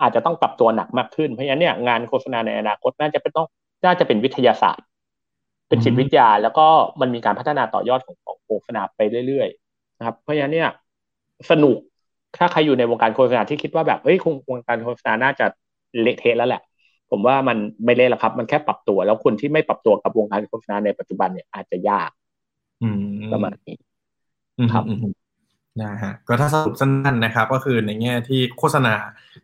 อาจจะต้องปรับตัวหนักมากขึ้นเพราะฉะนั้นเนี่ยงานโฆษณาในอนาคตน่าจะเป็นต้องน่าจะเป็นวิทยาศาสตร์ เป็นจิตวิทยา แล้วก็มันมีการพัฒนาต่อยอดของของโฆษณาไปเรื่อยๆนะครับ เพราะฉะนั้นเนี่ยสนุกถ้าใครอยู่ในวงการโฆษณาที่คิดว่าแบบเฮ้ยคงวงการโฆษณาน่าจะเละเทะแล้วแหละ ผมว่ามันไม่เละหรอกครับ มันแค่ปรับตัว แล้วคนที่ไม่ปรับตัวกับวงการโฆษณาในปัจจุบันเนี่ยอาจจะยากประมาณนี้ครับ นะฮะก็ถ้าสรุปสั้นๆนะครับ ก็คือในแง่ที่โฆษณา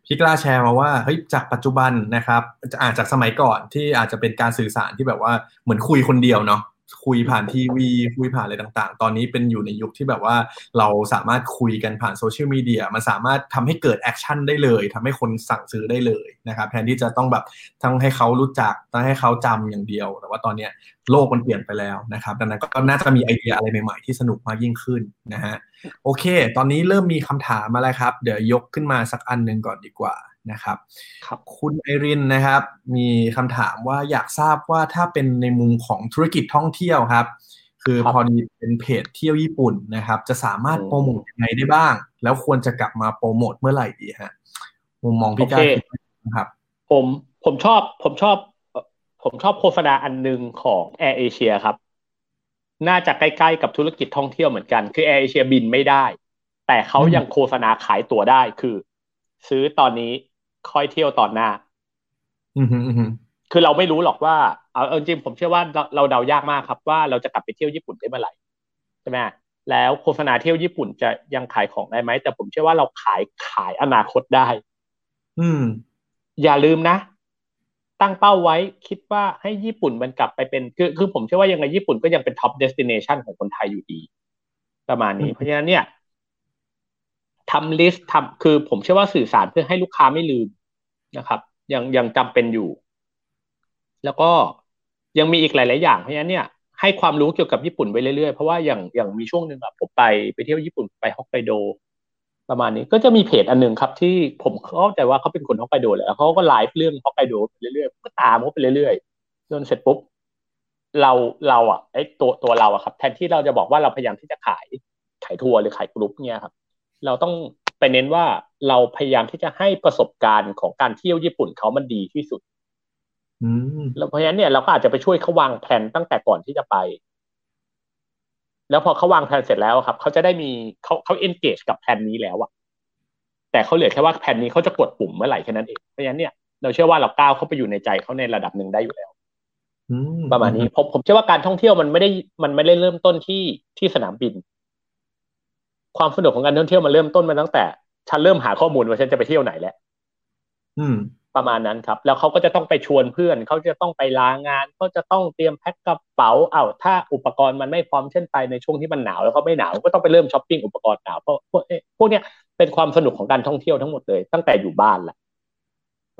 พี่กล้าแชร์มาว่าเฮ้ยจากปัจจุบันนะครับอาจจากสมัยก่อนที่อาจจะเป็นการสื่อสารที่แบบว่าเหมือนคุยคนเดียวเนาะ คุยผ่านทีวี คุยผ่านอะไรต่างๆ ตอนนี้เป็นอยู่ในยุคที่แบบว่าเราสามารถคุยกันผ่านโซเชียลมีเดียมันสามารถทำให้เกิด action ได้เลยทำให้คนสั่งซื้อได้เลยนะครับแทนที่จะต้องแบบต้องให้เขารู้จักต้องให้เขาจำอย่างเดียว แต่ว่าตอนนี้โลกมันเปลี่ยนไปแล้วนะครับดังนั้นก็น่าจะมีไอเดียอะไรใหม่ๆที่สนุกมากยิ่งขึ้นนะฮะโอเค ตอนนี้เริ่มมีคำถามมาแล้วครับ เดี๋ยวยกขึ้นมาสักอันหนึ่งก่อนดีกว่า นะครับครับคุณไอรินนะครับ มีคำถามว่าอยากทราบว่าถ้าเป็นในมุมของธุรกิจท่องเที่ยวครับ คือครับพอดีเป็นเพจเที่ยวญี่ปุ่นนะครับ จะสามารถอืมโปรโมทยังไงได้บ้าง แล้วควรจะกลับมาโปรโมทเมื่อไหร่ดีฮะมุมมองพี่ก้าโอเคคิดว่าไงครับ ผมผมชอบผมชอบเอ่อผมชอบโฆษณาอันหนึ่งของ Air Asia ครับ น่าจะใกล้ๆกับธุรกิจท่องเที่ยวเหมือนกันคือ Air Asia บินไม่ได้ แต่เขาอืมยังโฆษณาขายตั๋วได้คือ ซื้อตอนนี้ ค่อยเที่ยวตอนหน้าอืมฮึอืมฮึคือเราไม่รู้หรอกว่าเอาเอาจริงๆผมเชื่อว่าเราเราเดายากมากครับ ว่าเราจะกลับไปเที่ยวญี่ปุ่นได้เมื่อไหร่ใช่ไหมแล้วโฆษณาเที่ยวญี่ปุ่นจะยังขายของได้ไหมแต่ผมเชื่อว่าเราขายขายอนาคตได้ อืม อย่าลืมนะ ตั้งเป้าไว้คิดว่าให้ญี่ปุ่นมันกลับไปเป็นคือคือผมเชื่อว่ายังไงญี่ปุ่นก็ยังเป็น top destination ของคนไทยอยู่ดี ประมาณนี้อืมเพราะฉะนั้นเนี่ย ทำลิสต์ทำคือผมเชื่อว่าสื่อสารเพื่อให้ลูกค้าไม่ลืมนะครับ ยังยังจำเป็นอยู่ แล้วก็ยังมีอีกหลาย ๆ อย่างเพราะฉะนั้นเนี่ยให้ความรู้เกี่ยวกับญี่ปุ่นไปเรื่อย ๆ เพราะว่าอย่างอย่างมีช่วงหนึ่งอะผมไปไปเที่ยวญี่ปุ่นไปฮอกไกโดประมาณนี้ก็จะมีเพจอันหนึ่งครับที่ผมเข้าใจว่าเขาเป็นคนฮอกไกโดแหละแล้วเขาก็ไลฟ์เรื่องฮอกไกโดไปเรื่อยๆก็ตามเขาไปเรื่อยๆจนเสร็จปุ๊บเราเราอะไอตัวตัวเราอะครับ แทนที่เราจะบอกว่าเราพยายามที่จะขายขายทัวร์หรือขายกรุ๊ปเนี่ยครับ เราต้องไปเน้นว่าเราพยายามที่จะให้ประสบการณ์ของการเที่ยวญี่ปุ่นเขามันดีที่สุดอืมแล้วเพราะฉะนั้นเนี่ยเราก็อาจจะไปช่วยเขาวางแผนตั้งแต่ก่อนที่จะไป แล้วพอเขาวางแผนเสร็จแล้วครับเขาจะได้มีเขาเขา engage กับแผนนี้แล้วอะแต่เขาเหลือแค่ว่าแผนนี้เขาจะกดปุ่มเมื่อไหร่แค่นั้นเองเพราะฉะนั้นเนี่ยเราเชื่อว่าเราก้าวเข้าไปอยู่ในใจเขาในระดับหนึ่งได้อยู่แล้วอืมประมาณนี้ผมผมเชื่อว่าการท่องเที่ยวมันไม่ได้มันไม่ได้เริ่มต้นที่ที่สนามบิน ความสนุกของการท่องเที่ยวมันเริ่มต้นมาตั้งแต่ ฉันเริ่มหาข้อมูลว่าฉันจะไปเที่ยวไหนแล้วอืมประมาณนั้นครับ แล้วเขาก็จะต้องไปชวนเพื่อน เขาจะต้องไปลางานเขาจะต้องเตรียมแพ็คกระเป๋าเอ้าถ้าอุปกรณ์มันไม่พร้อมเช่นไปในช่วงที่มันหนาวแล้วเขาไม่หนาวก็ต้องไปเริ่มช้อปปิ้งอุปกรณ์หนาวเพราะพวกเอ๊ะพวกเนี้ยเป็นความสนุกของการท่องเที่ยวทั้งหมดเลย ตั้งแต่อยู่บ้านแหละ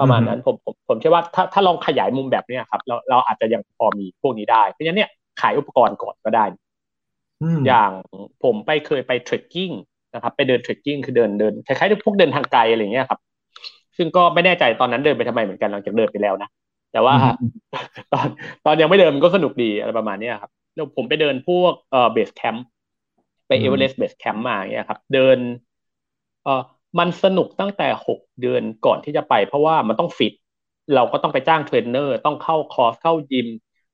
ประมาณนั้นผมผมผมเชื่อว่าถ้าถ้าลองขยายมุมแบบเนี้ยครับ เราเราอาจจะยังพอมีพวกนี้ได้เพราะฉะนั้นเนี่ยขายอุปกรณ์ก่อนก็ได้ อย่างผมไปเคยไป trekking นะครับ ไปเดิน trekking คือเดินเดินคล้ายๆพวกเดินทางไกลอะไรเงี้ยครับ ซึ่งก็ไม่แน่ใจตอนนั้นเดินไปทำไมเหมือนกันหลังจากเดินไปแล้วนะแต่ว่าตอนตอนยังไม่เดินมันก็สนุกดีอะไรประมาณเนี้ยครับแล้วผมไปเดินพวกเอ่อ base campไป Everest base camp มาเงี้ยครับ เดิน เอ่อมันสนุกตั้งแต่หกเดือนก่อนที่จะไป เพราะว่ามันต้องฟิต เราก็ต้องไปจ้างเทรนเนอร์ ต้องเข้าคอร์สเข้ายิม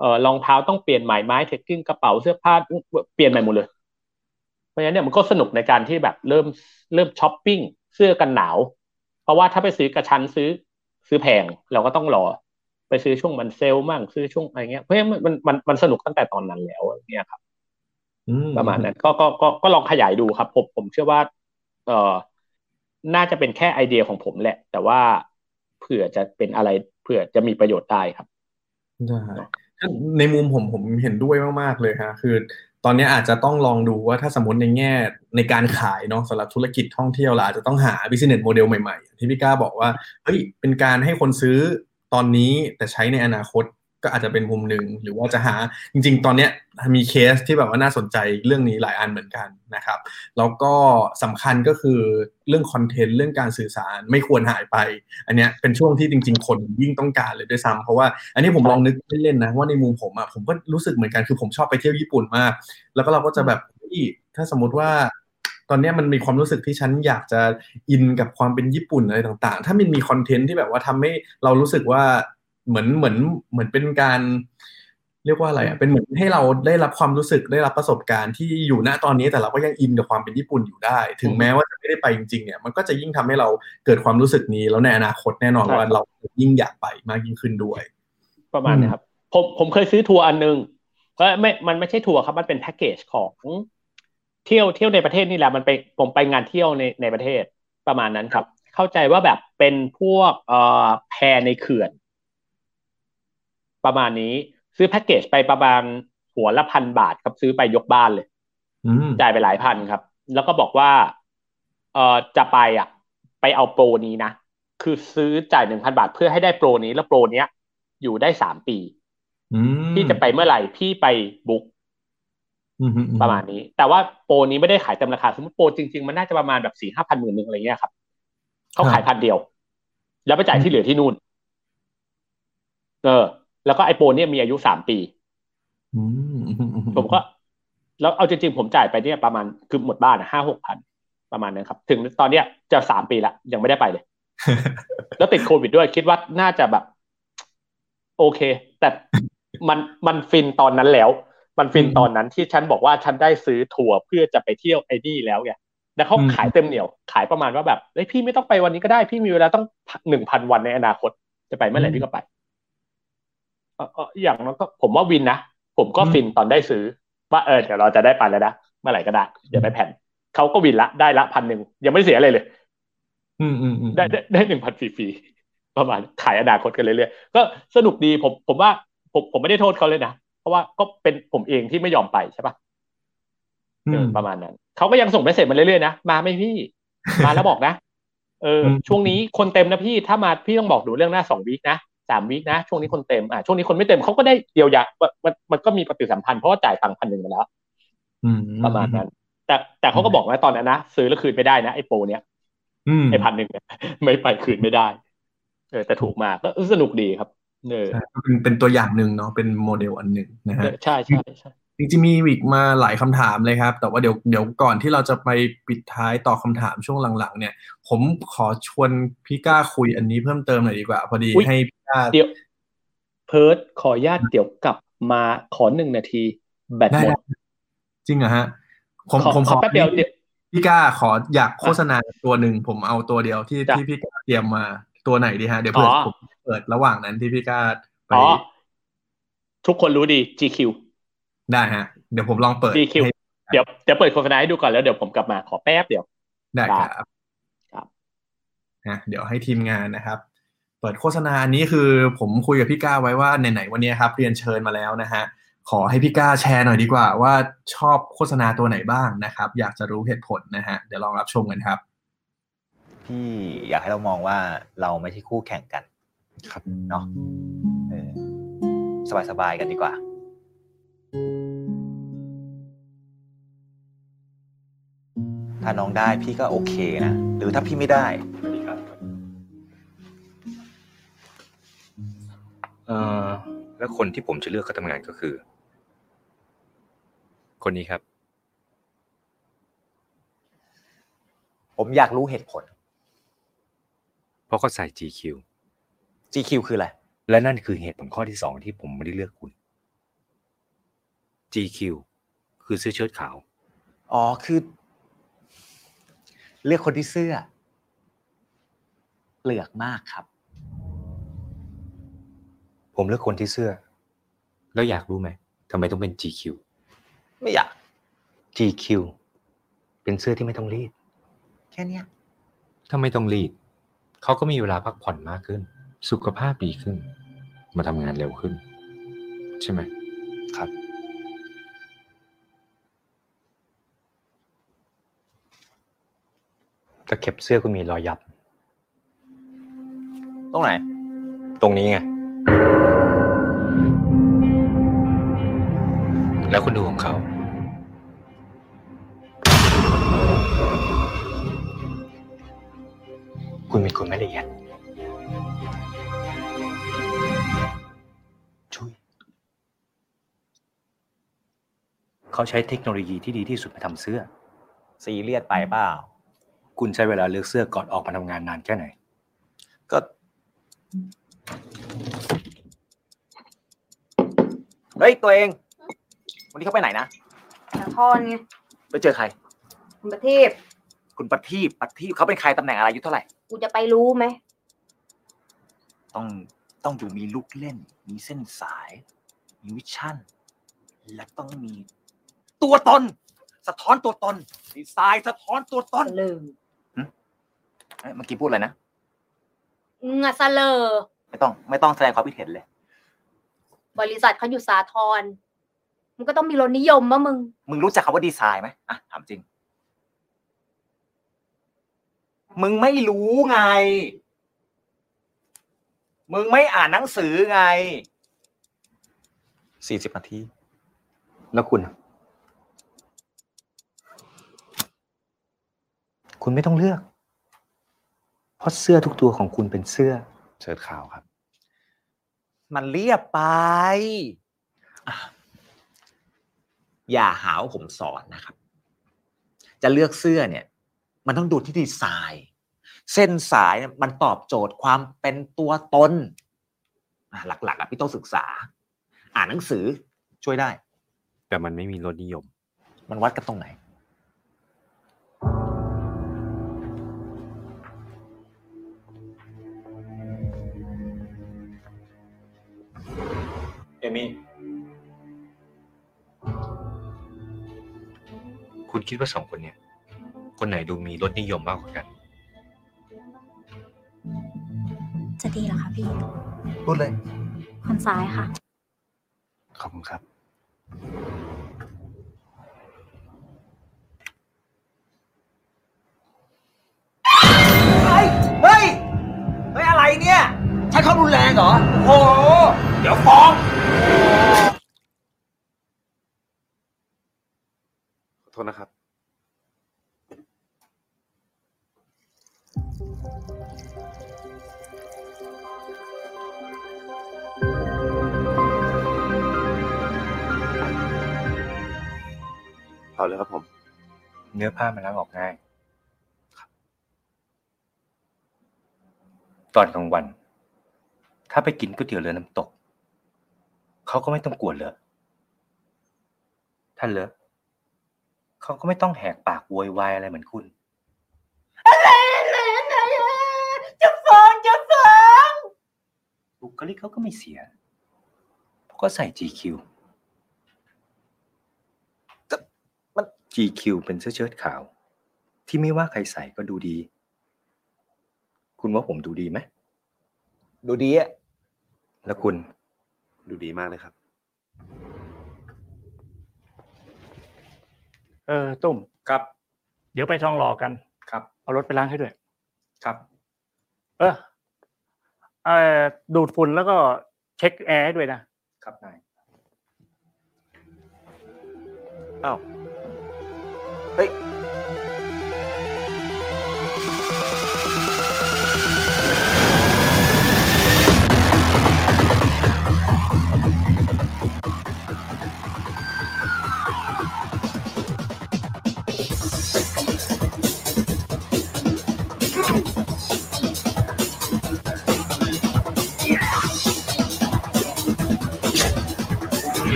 เอ่อรองเท้าต้องเปลี่ยนใหม่ไม้ trekking กระเป๋าเสื้อผ้าเปลี่ยนใหม่หมดเลย เพราะฉะนั้นเนี่ยมันก็สนุกในการที่แบบเริ่มเริ่มช้อปปิ้งเสื้อกันหนาว เพราะว่าถ้าไปซื้อกระชั้นซื้อซื้อแพงเราก็ต้องรอไปซื้อช่วงมันเซลล์มั่งซื้อช่วงอะไรเงี้ยเพราะฉะนั้นมันมันมันสนุกตั้งแต่ตอนนั้นแล้วเนี่ยครับอืประมาณนั้นก็ก็ก็ก็ลองขยายดูครับ ผมผมเชื่อว่า เออน่าจะเป็นแค่ไอเดียของผมแหละ แต่ว่าเผื่อจะเป็นอะไร เผื่อจะมีประโยชน์ได้ครับได้ ในมุมผมผมเห็นด้วยมากๆเลยฮะคือ ตอนนี้อาจจะต้องลองดูว่าถ้าสมมติในแง่ในการขายเนาะสำหรับธุรกิจท่องเที่ยวเราอาจจะต้องหา business model ใหม่ๆ ที่พี่ก้าบอกว่าเฮ้ยเป็นการให้คนซื้อตอนนี้แต่ใช้ในอนาคต ก็อาจจะเป็นมุมหนึ่งหรือว่าจะหาจริง ๆ ตอนเนี้ยมีเคสที่แบบว่าน่าสนใจเรื่องนี้หลายอันเหมือนกันนะครับ แล้วก็สำคัญก็คือเรื่องคอนเทนต์เรื่องการสื่อสารไม่ควรหายไป อันเนี้ยเป็นช่วงที่จริง ๆ คนยิ่งต้องการเลยด้วยซ้ำเพราะว่าอันนี้ผมลองนึกเล่นๆนะว่าในมุมผมอะผมก็รู้สึกเหมือนกันคือผมชอบไปเที่ยวญี่ปุ่นมาก แล้วก็เราก็จะแบบถ้าสมมติว่าตอนนี้มันมีความรู้สึกที่ฉันอยากจะอินกับความเป็นญี่ปุ่นอะไรต่างๆ ถ้ามันมีคอนเทนต์ที่แบบว่าทำให้เรารู้สึกว่า เหมือนเหมือนเหมือนเป็นการ เรียกว่าอะไรอะเป็นเหมือนให้เราได้รับความรู้สึกได้รับประสบการณ์ที่อยู่ณตอนนี้แต่เราก็ยังอินกับความเป็นญี่ปุ่นอยู่ได้ ถึงแม้ว่าจะไม่ได้ไปจริงๆเนี่ยมันก็จะยิ่งทำให้เราเกิดความรู้สึกนี้ แล้วในอนาคตแน่นอนใช่ว่าเรายิ่งอยากไปมากยิ่งขึ้นด้วย ประมาณนี้ครับผมผมเคยซื้อทัวร์อันหนึงก็ไม่ มันไม่ใช่ทัวร์ครับ มันเป็นแพ็กเกจของเที่ยวเที่ยวในประเทศนี่แหละ มันไปผมไปงานเที่ยวในในประเทศประมาณนั้นครับ เข้าใจว่าแบบเป็นพวกเอ่อแพในเขื่อน ประมาณนี้ ซื้อแพ็กเกจไปประมาณหัวละพันบาทครับซื้อไปยกบ้านเลยอืมจ่ายไปหลายพันครับ แล้วก็บอกว่า เอ่อจะไปอะ ไปเอาโปรนี้นะคือซื้อจ่ายหนึ่งพันบาทเพื่อให้ได้โปรนี้แล้วโปรเนี้ย อยู่ได้สามปีอืมพี่จะไปเมื่อไหร่พี่ไปบุ๊กอืมอือืประมาณนี้ แต่ว่าโปรนี้ไม่ได้ขายเต็มราคาสมมติโปรจริงๆ มันน่าจะประมาณแบบสี่ห้าพันหมื่นหนึ่งอะไรเงี้ยครับเขาขายพันเดียว แล้วไปจ่ายที่เหลือที่นู่น เออ แล้วก็ไอโปนเนี่ยมีอายุสามปีอืมผมก็ แล้วเอาจริงๆผมจ่ายไปเนี่ยประมาณคือหมดบ้านห้าหกพันประมาณนั้นครับ ถึงตอนเนี้ยจะสามปีละยังไม่ได้ไปเลย แล้วติดโควิดด้วยคิดว่าน่าจะแบบ โอเค แต่มันมันฟินตอนนั้นแล้ว มันฟินตอนนั้นที่ฉันบอกว่าฉันได้ซื้อทัวร์เพื่อจะไปเที่ยวไอ้นี่แล้วไงแล้วเขาขายเต็มเหนียว ขายประมาณว่าแบบเฮ้ยพี่ไม่ต้องไปวันนี้ก็ได้ พี่มีเวลาต้องหนึ่งพันวันในอนาคต จะไปเมื่อไหร่พี่ก็ไปเออเอออย่างนั้นก็ผมว่าวินนะ ผมก็ฟินตอนได้ซื้อ ว่าเออเดี๋ยวเราจะได้ไปแล้วนะเมื่อไหร่ก็ได้เดี๋ยวไปแผ่นเขาก็วินละได้ละพันหนึ่งยังไม่เสียอะไรเลย อืมอืมอืมได้ได้ได้หนึ่งพันฟรีๆประมาณขายอนาคตกันเรื่อยๆก็สนุกดีผมผมว่าผมผมไม่ได้โทษเขาเลยนะเพราะว่าก็เป็นผมเองที่ไม่ยอมไปใช่ปะอืเออมประมาณนั้นเขาก็ยังส่งเมสเซจมาเรื่อยๆนะมาไหม่พี่ มาแล้วบอกนะเอออมช่วงนี้คนเต็มนะพี่ถ้ามาพี่ต้องบอกดูเรื่องหน้าสองวีคนะ สามวีคนะช่วงนี้คนเต็มอะช่วงนี้คนไม่เต็มเขาก็ได้เดียวยามันมันมันก็มีปฏิสัมพันธ์เพราะว่าจ่ายตังค์พันหนึ่งมาแล้วอืมประมาณนั้น แต่แต่เขาก็บอกนะตอนนั้นนะซื้อแล้วคืนไม่ได้นะไอ้โปรเนี้ยอืมไอ้พันหนึ่งเนี่ยไม่ไปคืนไม่ได้เออแต่ถูกมากก็สนุกดีครับเออใช่เป็นเป็นตัวอย่างหนึ่งเนาะเป็นโมเดลอันหนึ่งนะฮะใช่ใช่ใช่ จริงๆมีอีกมาหลายคำถามเลยครับ แต่ว่าเดี๋ยวเดี๋ยวก่อนที่เราจะไปปิดท้ายตอบคำถามช่วงหลังๆ เนี่ย ผมขอชวนพี่ก้าคุยอันนี้เพิ่มเติมหน่อยดีกว่า พอดีให้พี่ก้าเดี๋ยวเพิร์ดขออนุญาตเดี๋ยวกลับมาขอหนึ่งนาที แบตได้หมดได้จริงเหรอฮะ ผมขอผมขอแป๊บเดียวเดี๋ยวพี่ก้าขออยากโฆษณาตัวหนึ่งผมเอาตัวเดียวที่จ้ะที่พี่ก้าเตรียมมาตัวไหนดีฮะ เดี๋ยวเผื่ออ๋อผมเปิดระหว่างนั้นที่พี่ก้าไปอ๋อทุกคนรู้ดี GQ ได้ฮะ เดี๋ยวผมลองเปิด GQ ให้เดี๋ยวเดี๋ยวเปิดโฆษณาให้ดูก่อนแล้วเดี๋ยวผมกลับมาขอแป๊บเดียวได้ได้ครับครับนะเดี๋ยวให้ทีมงานนะครับ เปิดโฆษณาอันนี้คือผมคุยกับพี่ก้าไว้ว่าไหนๆวันนี้ครับ เรียนเชิญมาแล้วนะฮะขอให้พี่ก้าแชร์หน่อยดีกว่า ว่าชอบโฆษณาตัวไหนบ้างนะครับ อยากจะรู้เหตุผลนะฮะเดี๋ยวลองรับชมกันครับ พี่อยากให้เรามองว่าเราไม่ใช่คู่แข่งกัน ครับเนาะเออสบายๆกันดีกว่า ถ้าน้องได้พี่ก็โอเคนะ หรือถ้าพี่ไม่ได้เอ่อแล้วคนที่ผมจะเลือกเข้าทำงานก็คือ คนนี้ครับ ผมอยากรู้เหตุผล เพราะเขาใส่ GQ GQ คืออะไร และนั่นคือเหตุผลข้อที่สองที่ผมไม่ได้เลือกคุณ GQ คือเสื้อเชิ้ตขาว อ๋อ คือ เลือกคนที่เสื้อ เปลือกมากครับ ผมเลือกคนที่เสื้อ แล้วอยากรู้ไหมทำไมต้องเป็น GQ ไม่อยาก GQ เป็นเสื้อที่ไม่ต้องรีด แค่เนี้ยถ้าไม่ต้องรีด เขาก็มีเวลาพักผ่อนมากขึ้น สุขภาพดีขึ้น มาทำงานเร็วขึ้น ใช่ไหมครับ ตะเข็บเสื้อคุณมีรอยยับ ตรงไหน ตรงนี้ไง แล้วคุณดูของเขา คุณเป็นคนไม่ละเอียดช่วยเขาใช้เทคโนโลยีที่ดีที่สุดมาทำเสื้อ ซีเรียสไปเปล่า คุณใช้เวลาเลือกเสื้อก่อนออกมาทำงานนานแค่ไหน ก็ เฮ้ย ตัวเอง วันนี้เขาไปไหนนะสาทรไงไปเจอใคร คุณประทีปคุณประทีปประทีปเขาเป็นใครตำแหน่งอะไรอายุเท่าไหร่ กูจะไปรู้ไหมต้องต้องดูมีลูกเล่น มีเส้นสาย มีวิชั่น และต้องมี ตัวตน สะท้อนตัวตนดีไซน์สะท้อนตัวตน ลืม เอ้ยเมื่อกี้พูดอะไรนะมึงอะเสลอไม่ต้อง ไม่ต้องแสดงความคิดเห็นเลย บริษัทเขาอยู่สาทรมันก็ต้องมีรสนิยมมะมึง มึงรู้จักคำว่าดีไซน์ไหมอะถามจริง มึงไม่รู้ไง มึงไม่อ่านหนังสือไงสี่สิบนาที แล้วคุณอะคุณไม่ต้องเลือก เพราะเสื้อทุกตัวของคุณเป็นเสื้อ เชิ้ตขาวครับ มันเรียบไปอะอย่าหาว่าผมสอนนะครับ จะเลือกเสื้อเนี่ย มันต้องดูที่ดีไซน์ เส้นสายเนี่ยมันตอบโจทย์ความเป็นตัวตนอะหลักๆอะพี่ต้องศึกษา อ่านหนังสือช่วยได้ แต่มันไม่มีรสนิยม มันวัดกันตรงไหน คุณคิดว่าสองคนเนี่ย คนไหนดูมีรสนิยมมากกว่ากัน จะดีเหรอคะพี่ พูดเลย คนซ้ายค่ะ ขอบคุณครับ เฮ้ย เฮ้ย เฮ้ย อะไรเนี่ย ใช้ความรุนแรงเหรอ โอ้โห เดี๋ยวฟ้อง ขอโทษนะครับ เนื้อผ้ามันล้างออกง่าย ตอนกลางวัน ถ้าไปกินก๋วยเตี๋ยวเรือน้ำตก เขาก็ไม่ต้องกลัวเลอะถ้าเลอะเขาก็ไม่ต้องแหกปากโวยวายอะไรเหมือนคุณอะไรอะไรอะไรจะฟ้องจะฟ้องบุคลิกเขาก็ไม่เสียเพราะก็ใส่ GQ มัน GQ เป็นเสื้อเชิ้ตขาว ที่ไม่ว่าใครใส่ก็ดูดี คุณว่าผมดูดีไหม ดูดีอะแล้วคุณ ดูดีมากเลยครับ เออตุ้มครับ เดี๋ยวไปทองหล่อกันครับ เอารถไปล้างให้ด้วย ครับ เออเออดูดฝุ่นแล้วก็เช็คแอร์ให้ด้วยนะครับนายอ้าว เ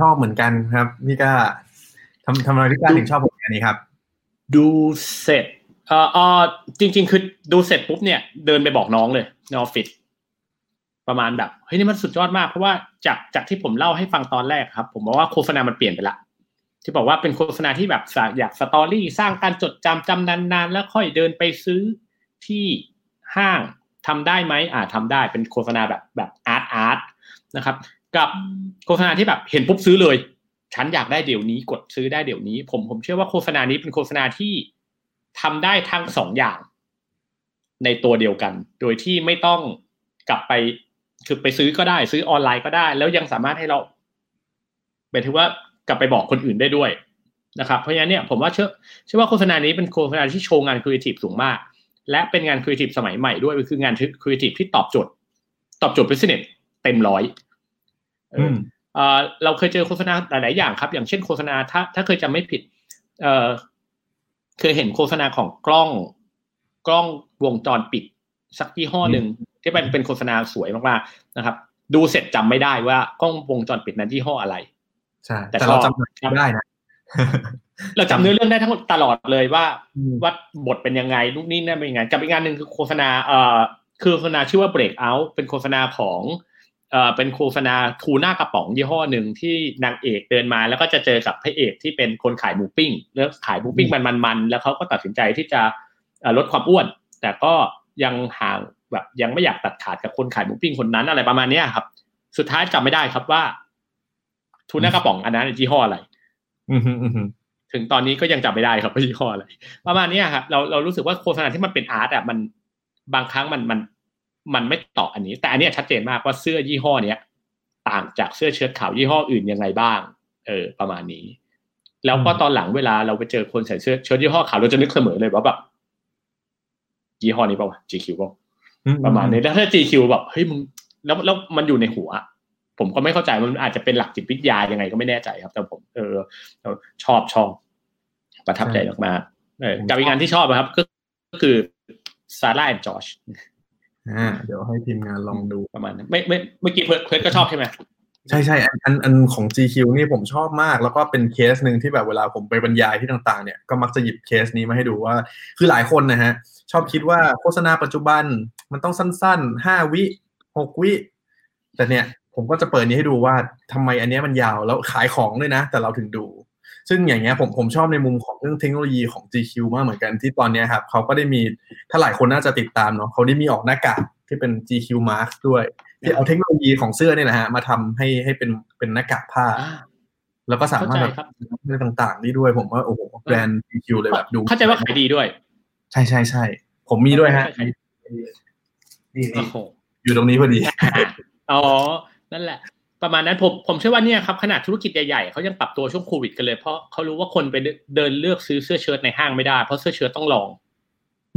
ชอบเหมือนกันครับพี่ก้าทำทำไมพี่ก้าถึงชอบผลงานนี้ครับ ดูเสร็จเอ่อเอ่อจริง ๆ คือดูเสร็จปุ๊บเนี่ย เดินไปบอกน้องเลยในออฟฟิศประมาณแบบเฮ้ยนี่มันสุดยอดมากเพราะว่าจากจากที่ผมเล่าให้ฟังตอนแรกครับ ผมบอกว่าโฆษณามันเปลี่ยนไปละที่บอกว่าเป็นโฆษณาที่แบบอยากสตอรี่สร้างการจดจำจำนานๆ แล้วค่อยเดินไปซื้อที่ห้างทำได้ไหมอ่าทำได้เป็นโฆษณาแบบแบบอาร์ตอาร์ตนะครับ กับโฆษณาที่แบบเห็นปุ๊บซื้อเลย ฉันอยากได้เดี๋ยวนี้กดซื้อได้เดี๋ยวนี้ ผมผมเชื่อว่าโฆษณานี้เป็นโฆษณาที่ทำได้ทั้งสองอย่าง ในตัวเดียวกัน โดยที่ไม่ต้องกลับไปคือไปซื้อก็ได้ ซื้อออนไลน์ก็ได้ แล้วยังสามารถให้เราหมายถึงว่ากลับไปบอกคนอื่นได้ด้วยนะครับ เพราะฉะนั้นเนี่ยผมว่าเชื่อเชื่อว่าโฆษณานี้เป็นโฆษณาที่โชว์งานครีเอทีฟสูงมาก และเป็นงานครีเอทีฟสมัยใหม่ด้วยคืองานครีเอทีฟที่ตอบโจทย์ ตอบโจทย์ business เต็มร้อย เราเคยเจอโฆษณาหลาย ๆ อย่างครับ อย่างเช่นโฆษณาถ้าถ้าเคยจำไม่ผิดเอ่อเคยเห็นโฆษณาของกล้องกล้องวงจรปิด สักยี่ห้อหนึ่งที่เป็นเป็นโฆษณาสวยมากๆนะครับ ดูเสร็จจำไม่ได้ว่ากล้องวงจรปิดนั้นยี่ห้ออะไรใช่แต่แต่เราชอบจำได้นะเราจำเนื้อเรื่องได้ทั้งหมดตลอดเลยว่าอืมว่าบทเป็นยังไงลูกนี่นั่นเป็นยังไงกับอีกงานหนึ่งคือโฆษณาเอ่อคือโฆษณาชื่อว่า break out เป็นโฆษณาของ เอ่อเป็นโฆษณาทูน่ากระป๋องยี่ห้อหนึ่งที่นางเอกเดินมา แล้วก็จะเจอกับพระเอกที่เป็นคนขายหมูปิ้งแล้วขายหมูปิ้งมันมันๆแล้วเขาก็ตัดสินใจที่จะเอ่อลดความอ้วน แต่ก็ยังห่างแบบยังไม่อยากตัดขาดกับคนขายหมูปิ้งคนนั้นอะไรประมาณเนี้ยครับ สุดท้ายจำไม่ได้ครับว่าทูน่ากระป๋องอันนั้นยี่ห้ออะไรอืมฮึอืมฮึถึงตอนนี้ก็ยังจำไม่ได้ครับว่ายี่ห้ออะไรประมาณเนี้ยครับเราเรารู้สึกว่าโฆษณาที่มันเป็นอาร์ตอะมันบางครั้งมันมัน มันไม่ต่ออันนี้ แต่อันเนี้ยชัดเจนมากว่าเสื้อยี่ห้อเนี้ยต่างจากเสื้อเชิ้ตขาวยี่ห้ออื่นยังไงบ้าง เออ ประมาณนี้ แล้วก็ตอนหลังเวลาเราไปเจอคนใส่เสื้อเชิ้ตยี่ห้อขาวเราจะนึกเสมอเลยว่าแบบยี่ห้อนี้เปล่าวะ GQ เปล่าอืประมาณนี้แล้วถ้า GQ แบบเฮ้ยมึงแล้วแล้วมันอยู่ในหัว ผมก็ไม่เข้าใจมันอาจจะเป็นหลักจิตวิทยายังไงก็ไม่แน่ใจครับ แต่ผม เออชอบชอบประทับใจมากๆเออกับอีกงานที่ชอบนะครับ ก็ก็คือซาร่าแอนจอช อ่าเดี๋ยวให้ทีมงานลองดูประมาณนั้นไม่ไม่เมื่อกี้เพิร์ดเพิร์ดก็ชอบใช่ไหมใช่ใช่อันอันอันของ GQ นี่ผมชอบมาก แล้วก็เป็นเคสหนึ่งที่แบบเวลาผมไปบรรยายที่ต่างๆ เนี่ยก็มักจะหยิบเคสนี้มาให้ดูว่า คือหลายคนนะฮะ ชอบคิดว่าโฆษณาปัจจุบันมันต้องสั้นๆห้าวิหกวิ แต่เนี่ยผมก็จะเปิดนี้ให้ดูว่าทำไมอันเนี้ยมันยาวแล้วขายของด้วยนะ แต่เราถึงดู ซึ่งอย่างเงี้ยผมผมชอบในมุมของเรื่องเทคโนโลยีของ GQ มากเหมือนกันที่ตอนเนี้ยครับเขาก็ได้มีถ้าหลายคนน่าจะติดตามเนาะเขาได้มีออกหน้ากากที่เป็น GQ mask ด้วย ที่เอาเทคโนโลยีของเสื้อเนี่ยนะฮะมาทำให้ให้เป็นเป็นหน้ากากผ้าอ่าแล้วก็สามารถแบบเข้าใจครับเรื่องต่างๆนี่ด้วยผมว่าโอ้โหแบรนด์ GQ เลยแบบดูเข้าใจว่าขายดีด้วย ใช่ใช่ใช่ผมมีด้วยฮะใช่ใช่นี่โอ้นี่โหอยู่ตรงนี้พอดีอ๋อนั่นแหละ ประมาณนั้นผมผมเชื่อว่าเนี่ยครับขนาดธุรกิจใหญ่ๆเขายังปรับตัวช่วงโควิดกันเลย เพราะเขารู้ว่าคนไปเดินเลือกซื้อเสื้อเชิ้ตในห้างไม่ได้ เพราะเสื้อเชิ้ตต้องลอง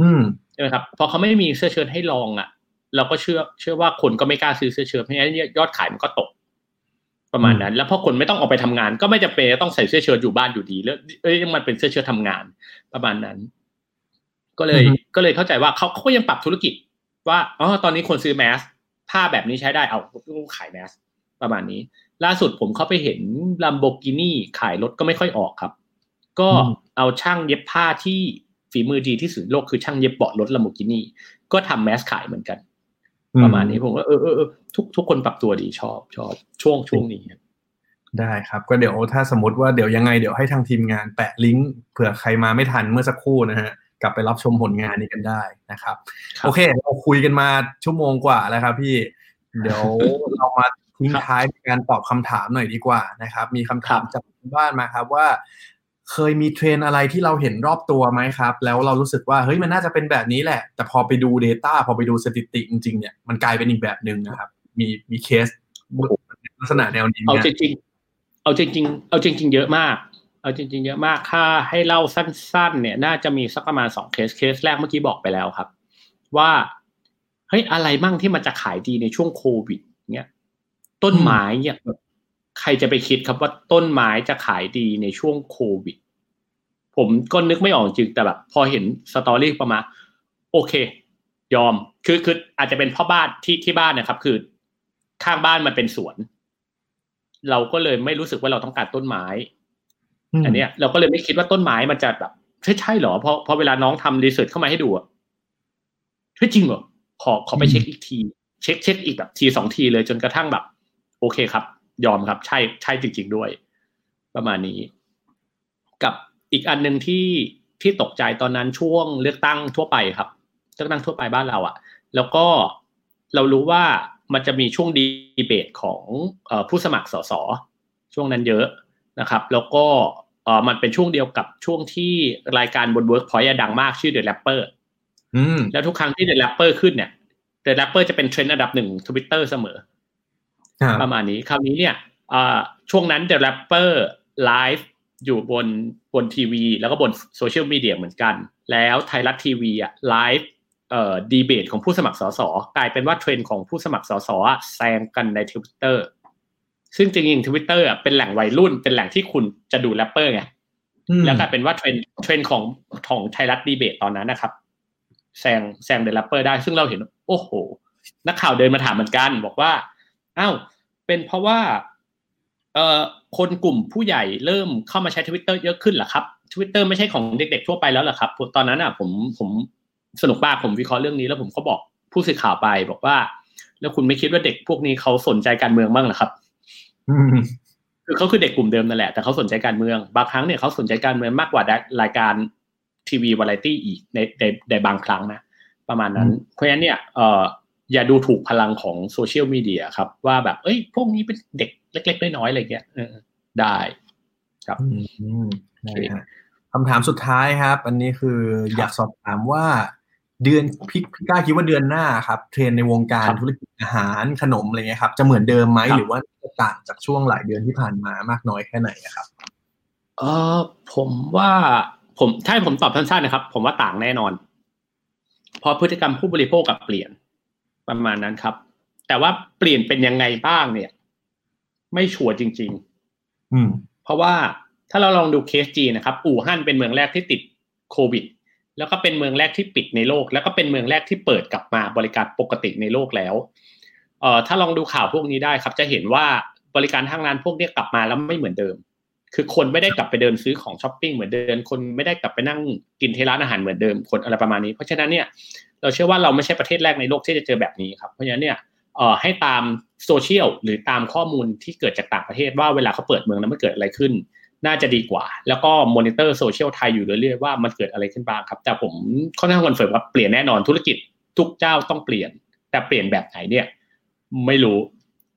อืมใช่ไหมครับพอเขาไม่มีเสื้อเชิ้ตให้ลองอะ เราก็เชื่อเชื่อว่าคนก็ไม่กล้าซื้อเสื้อเชิ้ตเพราะงั้นยอดขายมันก็ตก ประมาณนั้น แล้วพอคนไม่ต้องออกไปทำงาน ก็ไม่จำเป็นจะต้องใส่เสื้อเชิ้ตอยู่บ้านอยู่ดีแล้วเอ้ยมันเป็นเสื้อเชิ้ตทำงาน ประมาณนั้น ก็เลยอือฮึก็เลยเข้าใจว่าเขาเขาก็ยังปรับธุรกิจ ว่าอ๋อตอนนี้คนซื้อแมสผ้าแบบนี้ใช้ได้เอาขายแมส ประมาณนี้ ล่าสุดผมเข้าไปเห็นลัมโบกินี่ขายรถก็ไม่ค่อยออกครับ ก็อืมเอาช่างเย็บผ้าที่ฝีมือดีที่สุดในโลกคือช่างเย็บเบาะรถลัมโบกินี่ก็ทำแมสขายเหมือนกัน ประมาณนี้ผมว่าเออเออเออทุกทุกคนปรับตัวดีชอบชอบช่วงช่วงนี้ครับได้ครับก็เดี๋ยวถ้าสมมติว่าเดี๋ยวยังไงเดี๋ยวให้ทางทีมงานแปะลิงก์เผื่อใครมาไม่ทันเมื่อสักครู่นะฮะกลับไปรับชมผลงานนี้กันได้นะครับครับโอเค เราคุยกันมาชั่วโมงกว่าแล้วครับพี่ เดี๋ยวเรามา ทิ้งครับท้ายในการตอบคำถามหน่อยดีกว่านะครับ มีคำถามครับจากทางบ้านมาครับว่า เคยมีเทรนด์อะไรที่เราเห็นรอบตัวไหมครับ แล้วเรารู้สึกว่าเฮ้ยมันน่าจะเป็นแบบนี้แหละ แต่พอไปดู Data พอไปดูสถิติจริง ๆ เนี่ยมันกลายเป็นอีกแบบหนึ่งนะครับ มีมีเคสลักษณะแนวนี้ไหมเอาฮะจริงๆเอาจริง ๆ เอาจริง ๆ เยอะมากเอาจริงๆเยอะมากถ้าให้เล่าสั้น ๆ เนี่ย น่าจะมีสักประมาณสองเคสเคสแรกเมื่อกี้บอกไปแล้วครับ ว่าเฮ้ยอะไรมั่งที่มันจะขายดีในช่วงโควิดเนี่ย ต้นไม้เนี่ยแบบใครจะไปคิดครับว่าต้นไม้จะขายดีในช่วงโควิด ผมก็นึกไม่ออกจริงแต่แบบพอเห็น story ประมาณโอเค ยอมคือคืออาจจะเป็นเพ่อบ้านที่ที่บ้านนะครับ คือข้างบ้านมันเป็นสวน เราก็เลยไม่รู้สึกว่าเราต้องการต้นไม้มอันเนี้ย เราก็เลยไม่คิดว่าต้นไม้มันจะแบบใช่ใช่เหรอเพราะเพราะเวลาน้องทำรีเสิร์ชเข้ามาให้ดูอะเฮ้ยจริงเหรอขอขอไปเช็คอีกที เช็คเช็คอีกแบบทีสองทีเลยจนกระทั่งแบบ โอเคครับ ยอมครับ ใช่ใช่จริง ๆด้วย ประมาณนี้ กับอีกอันหนึ่งที่ที่ตกใจตอนนั้นช่วงเลือกตั้งทั่วไปครับเลือกตั้งทั่วไปบ้านเราอะแล้วก็เรารู้ว่ามันจะมีช่วงดีเบตของเออผู้สมัครสสช่วงนั้นเยอะนะครับ แล้วก็เออมันเป็นช่วงเดียวกับช่วงที่รายการบน Workpoint อะดังมากชื่อ The Rapper อืมแล้วทุกครั้งที่ The Rapper ขึ้นเนี่ย The Rapper จะเป็นเทรนด์อันดับหนึ่งทวิตเตอร์เสมอครับ ประมาณนี้คราวนี้เนี่ยอ่าช่วงนั้น The Rapper ไลฟ์อยู่บนบนทีวี แล้วก็บนโซเชียลมีเดียเหมือนกัน แล้วไทยรัฐทีวีอะไลฟ์เอ่อดีเบตของผู้สมัครสสกลายเป็นว่าเทรนด์ของผู้สมัครสสอะแซงกันในทวิตเตอร์ซึ่งจริงๆทวิตเตอร์อะเป็นแหล่งวัยรุ่น เป็นแหล่งที่คุณจะดูแรปเปอร์ไงอืมแล้วกลายเป็นว่าเทรนด์เทรนด์ของของไทยรัฐดีเบตตอนนั้นนะครับแซงแซง The Rapper ได้ซึ่งเราเห็น โอ้โห นักข่าวเดินมาถามเหมือนกัน บอกว่า อ้าวเป็นเพราะว่าเอ่อคนกลุ่มผู้ใหญ่เริ่มเข้ามาใช้ทวิตเตอร์เยอะขึ้นเหรอครับทวิตเตอร์ไม่ใช่ของเด็ก ๆ ทั่วไปแล้วเหรอครับ ตอนนั้นอะผมผมสนุกมากผมวิเคราะห์เรื่องนี้แล้วผมก็บอกผู้สื่อข่าวไปบอกว่า แล้วคุณไม่คิดว่าเด็กพวกนี้เขาสนใจการเมืองบ้างเหรอครับอืมคือเขาคือเด็กกลุ่มเดิมนั่นแหละแต่เขาสนใจการเมืองบางครั้งเนี่ยเขาสนใจการเมืองมากกว่ารายการทีวีวาไรตี้อีกในในในบางครั้งนะประมาณนั้น เพราะฉะนั้นเนี่ยเอ่อ อย่าดูถูกพลังของโซเชียลมีเดียครับ ว่าแบบ เอ้ย พวกนี้เป็นเด็กเล็ก ๆ น้อยๆอะไรเงี้ยเออได้ ครับอืมได้ฮะคำถามสุดท้ายครับ อันนี้คืออยากสอบถามว่า เดือนพี่พี่กล้าคิดว่าเดือนหน้าครับ เทรนด์ในวงการครับธุรกิจอาหารขนมอะไรเงี้ยครับ จะเหมือนเดิมไหมครับหรือว่าจะต่างจากช่วงหลายเดือนที่ผ่านมามากน้อยแค่ไหนอะครับ เออผมว่าผมถ้าให้ผมตอบสั้นๆนะครับ ผมว่าต่างแน่นอนเพราะพฤติกรรมผู้บริโภคกับเปลี่ยน ประมาณนั้นครับ แต่ว่าเปลี่ยนเป็นยังไงบ้างเนี่ย ไม่ชัวร์จริง ๆ อืม เพราะว่าถ้าเราลองดูเคสจีนนะครับ อู่ฮั่นเป็นเมืองแรกที่ติดโควิด แล้วก็เป็นเมืองแรกที่ปิดในโลก แล้วก็เป็นเมืองแรกที่เปิดกลับมาบริการปกติในโลกแล้วเอ่อถ้าลองดูข่าวพวกนี้ได้ครับ จะเห็นว่าบริการทางร้านพวกนี้กลับมาแล้วไม่เหมือนเดิม คือคนไม่ได้กลับไปเดินซื้อของช้อปปิ้งเหมือนเดิมคนไม่ได้กลับไปนั่งกินที่ร้านอาหารเหมือนเดิมคนอะไรประมาณนี้ เพราะฉะนั้นเนี่ยเราเชื่อว่าเราไม่ใช่ประเทศแรกในโลกที่จะเจอแบบนี้ครับเพราะฉะนั้นเนี่ยเอ่อให้ตามโซเชียลหรือตามข้อมูลที่เกิดจากต่างประเทศว่าเวลาเขาเปิดเมืองแล้วมันเกิดอะไรขึ้น น่าจะดีกว่า แล้วก็มอนิเตอร์โซเชียลไทยอยู่เรื่อยๆว่ามันเกิดอะไรขึ้นบ้างครับ แต่ผมค่อนข้าง confirm ว่าเปลี่ยนแน่นอนธุรกิจทุกเจ้าต้องเปลี่ยน แต่เปลี่ยนแบบไหนเนี่ย ไม่รู้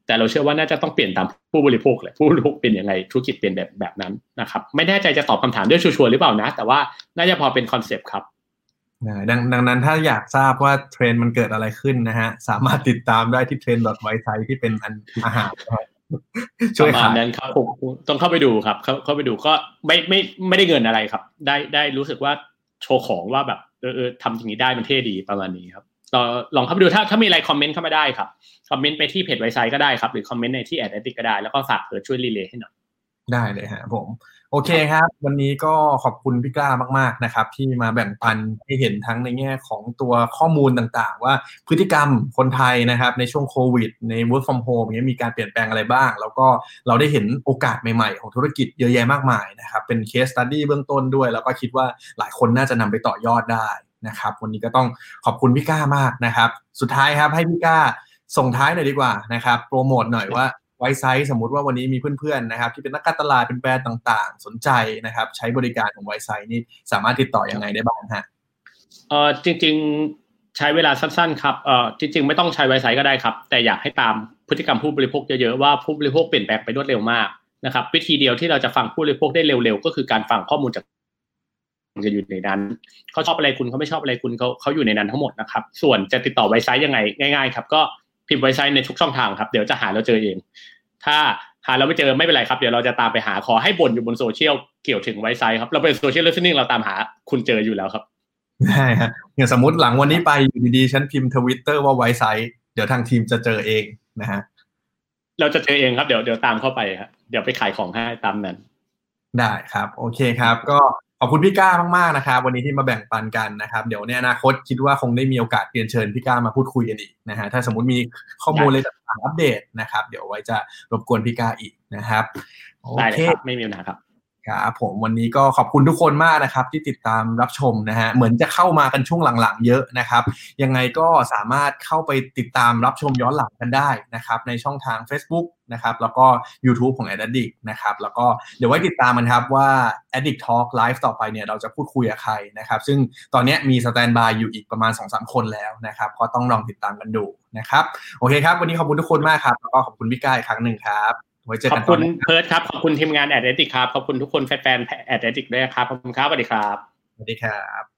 แต่เราเชื่อว่าน่าจะต้องเปลี่ยนตามผู้บริโภคแหละผู้บริโภคเป็นยังไงธุรกิจเปลี่ยนแบบแบบนั้นนะครับ ไม่แน่ใจจะตอบคำถามด้วยชัวร์ๆหรือเปล่านะ แต่ว่าน่าจะพอเป็นคอนเซปต์ครับนะดังดังนั้นถ้าอยากทราบว่าเทรนด์มันเกิดอะไรขึ้นนะฮะ สามารถติดตามได้ที่ Trend Wisesight ที่เป็นอันอาหารนะครับช่วยประมาขาณยนั้นครับผมต้องเข้าไปดูครับ เข้าเข้าไปดูก็ไม่ไม่ไม่ได้เงินอะไรครับ ได้ได้รู้สึกว่าโชว์ของว่าแบบเออเออทำอย่างนี้ได้มันเท่ดีประมาณนี้ครับ ลองเข้าไปดูถ้าถ้ามีอะไรคอมเมนต์เข้ามาได้ครับคอมเมนต์ไปที่เพจ Wisesight ก็ได้ครับ หรือคอมเมนต์ในที่แอดแอดดิก็ได้ แล้วก็ฝากเพิร์ดช่วย relay ให้หน่อยได้เลยฮะผม โอเคครับ วันนี้ก็ขอบคุณพี่กล้ามาก ๆนะครับ ที่มาแบ่งปันให้เห็นทั้งในแง่ของตัวข้อมูลต่างๆ ว่าพฤติกรรมคนไทยนะครับ ในช่วงโควิด ใน work from home อย่างเงี้ยมีการเปลี่ยนแปลงอะไรบ้าง แล้วก็เราได้เห็นโอกาสใหม่ๆ ของธุรกิจเยอะแยะมากมายนะครับ เป็น case study เบื้องต้นด้วย แล้วก็คิดว่าหลายคนน่าจะนำไปต่อยอดได้ นะครับ วันนี้ก็ต้องขอบคุณพี่ก้ามากนะครับ สุดท้ายครับให้พี่ก้าส่งท้ายหน่อยดีกว่านะครับ โปรโมทหน่อยว่าไวไซต์สมมุติว่าวันนี้มีเพื่อนๆนะครับ ที่เป็นนักการตลาดเป็นแบรนด์ต่างๆ สนใจนะครับ ใช้บริการของไวไซต์นี่สามารถติดต่อยังไงได้บ้างฮะเออจริง ๆใช้เวลาสั้นๆครับเออจริง ๆ ไม่ต้องใช้ไวไซต์ก็ได้ครับ แต่อยากให้ตามพฤติกรรมผู้บริโภคเยอะๆว่าผู้บริโภคเปลี่ยนแปลงไปรวดเร็วมากนะครับวิธีเดียวที่เราจะฟังผู้บริโภคได้เร็วๆ ก็คือการฟังข้อมูลจาก จะอยู่ในนั้นเขาชอบอะไรคุณเขาไม่ชอบอะไรคุณเขาเขาอยู่ในนั้นทั้งหมดนะครับ ส่วนจะติดต่อ Wisesight ยังไงง่าย ๆ ครับ ก็พิมพ์ Wisesight ในทุกช่องทางครับ เดี๋ยวจะหาเราเจอเอง ถ้าหาเราไม่เจอไม่เป็นไรครับ เดี๋ยวเราจะตามไปหาขอให้บ่นอยู่บนโซเชียลเกี่ยวถึง Wisesight ครับ เราเป็น social listening เราตามหาคุณเจออยู่แล้วครับได้ฮะอย่างสมมติหลังวันนี้ไปอยู่ดีๆฉันพิมพ์ทวิตเตอร์ว่า Wisesight เดี๋ยวทางทีมจะเจอเองนะฮะเราจะเจอเองครับเดี๋ยวเดี๋ยวตามเข้าไปครับเดี๋ยวไปขายของให้ตามนั้น ได้ครับ โอเคครับ ก็ ขอบคุณพี่ก้ามากๆนะครับวันนี้ที่มาแบ่งปันกันนะครับเดี๋ยวในอนาคตคิดว่าคงได้มีโอกาสเรียนเชิญพี่ก้ามาพูดคุยกันอีกนะฮะถ้าสมมติมีข้อมูลอะไรต่างๆอัปเดตนะครับเดี๋ยวไว้จะรบกวนพี่ก้าอีกนะครับโอได้เลยเคครับไม่มีปัญหาครับครับผมวันนี้ก็ขอบคุณทุกคนมากนะครับที่ติดตามรับชมนะฮะเหมือนจะเข้ามากันช่วงหลังๆ เยอะนะครับ ยังไงก็สามารถเข้าไปติดตามรับชมย้อนหลังกันได้นะครับในช่องทาง Facebook นะครับแล้วก็ YouTube ของ Addict นะครับแล้วก็เดี๋ยวไว้ติดตามกันครับว่า Addict Talk Live ต่อไปเนี่ยเราจะพูดคุยกับใครนะครับซึ่งตอนนี้มี standby อยู่อีกประมาณ 2-3 คนแล้วนะครับก็ต้องลองติดตามกันดูนะครับโอเคครับ วันนี้ขอบคุณทุกคนมากครับแล้วก็ขอบคุณพี่ก้าอีกครั้งหนึ่งครับไว้เจอขอกับนตคุอนณหน้าเพิร์ดครับขอบคุณทีมงาน Addict ครับขอบคุณทุกคนแฟนๆ Addict ด้วยครับขอบคุณครับสวัสดีครับสวัสดีครับ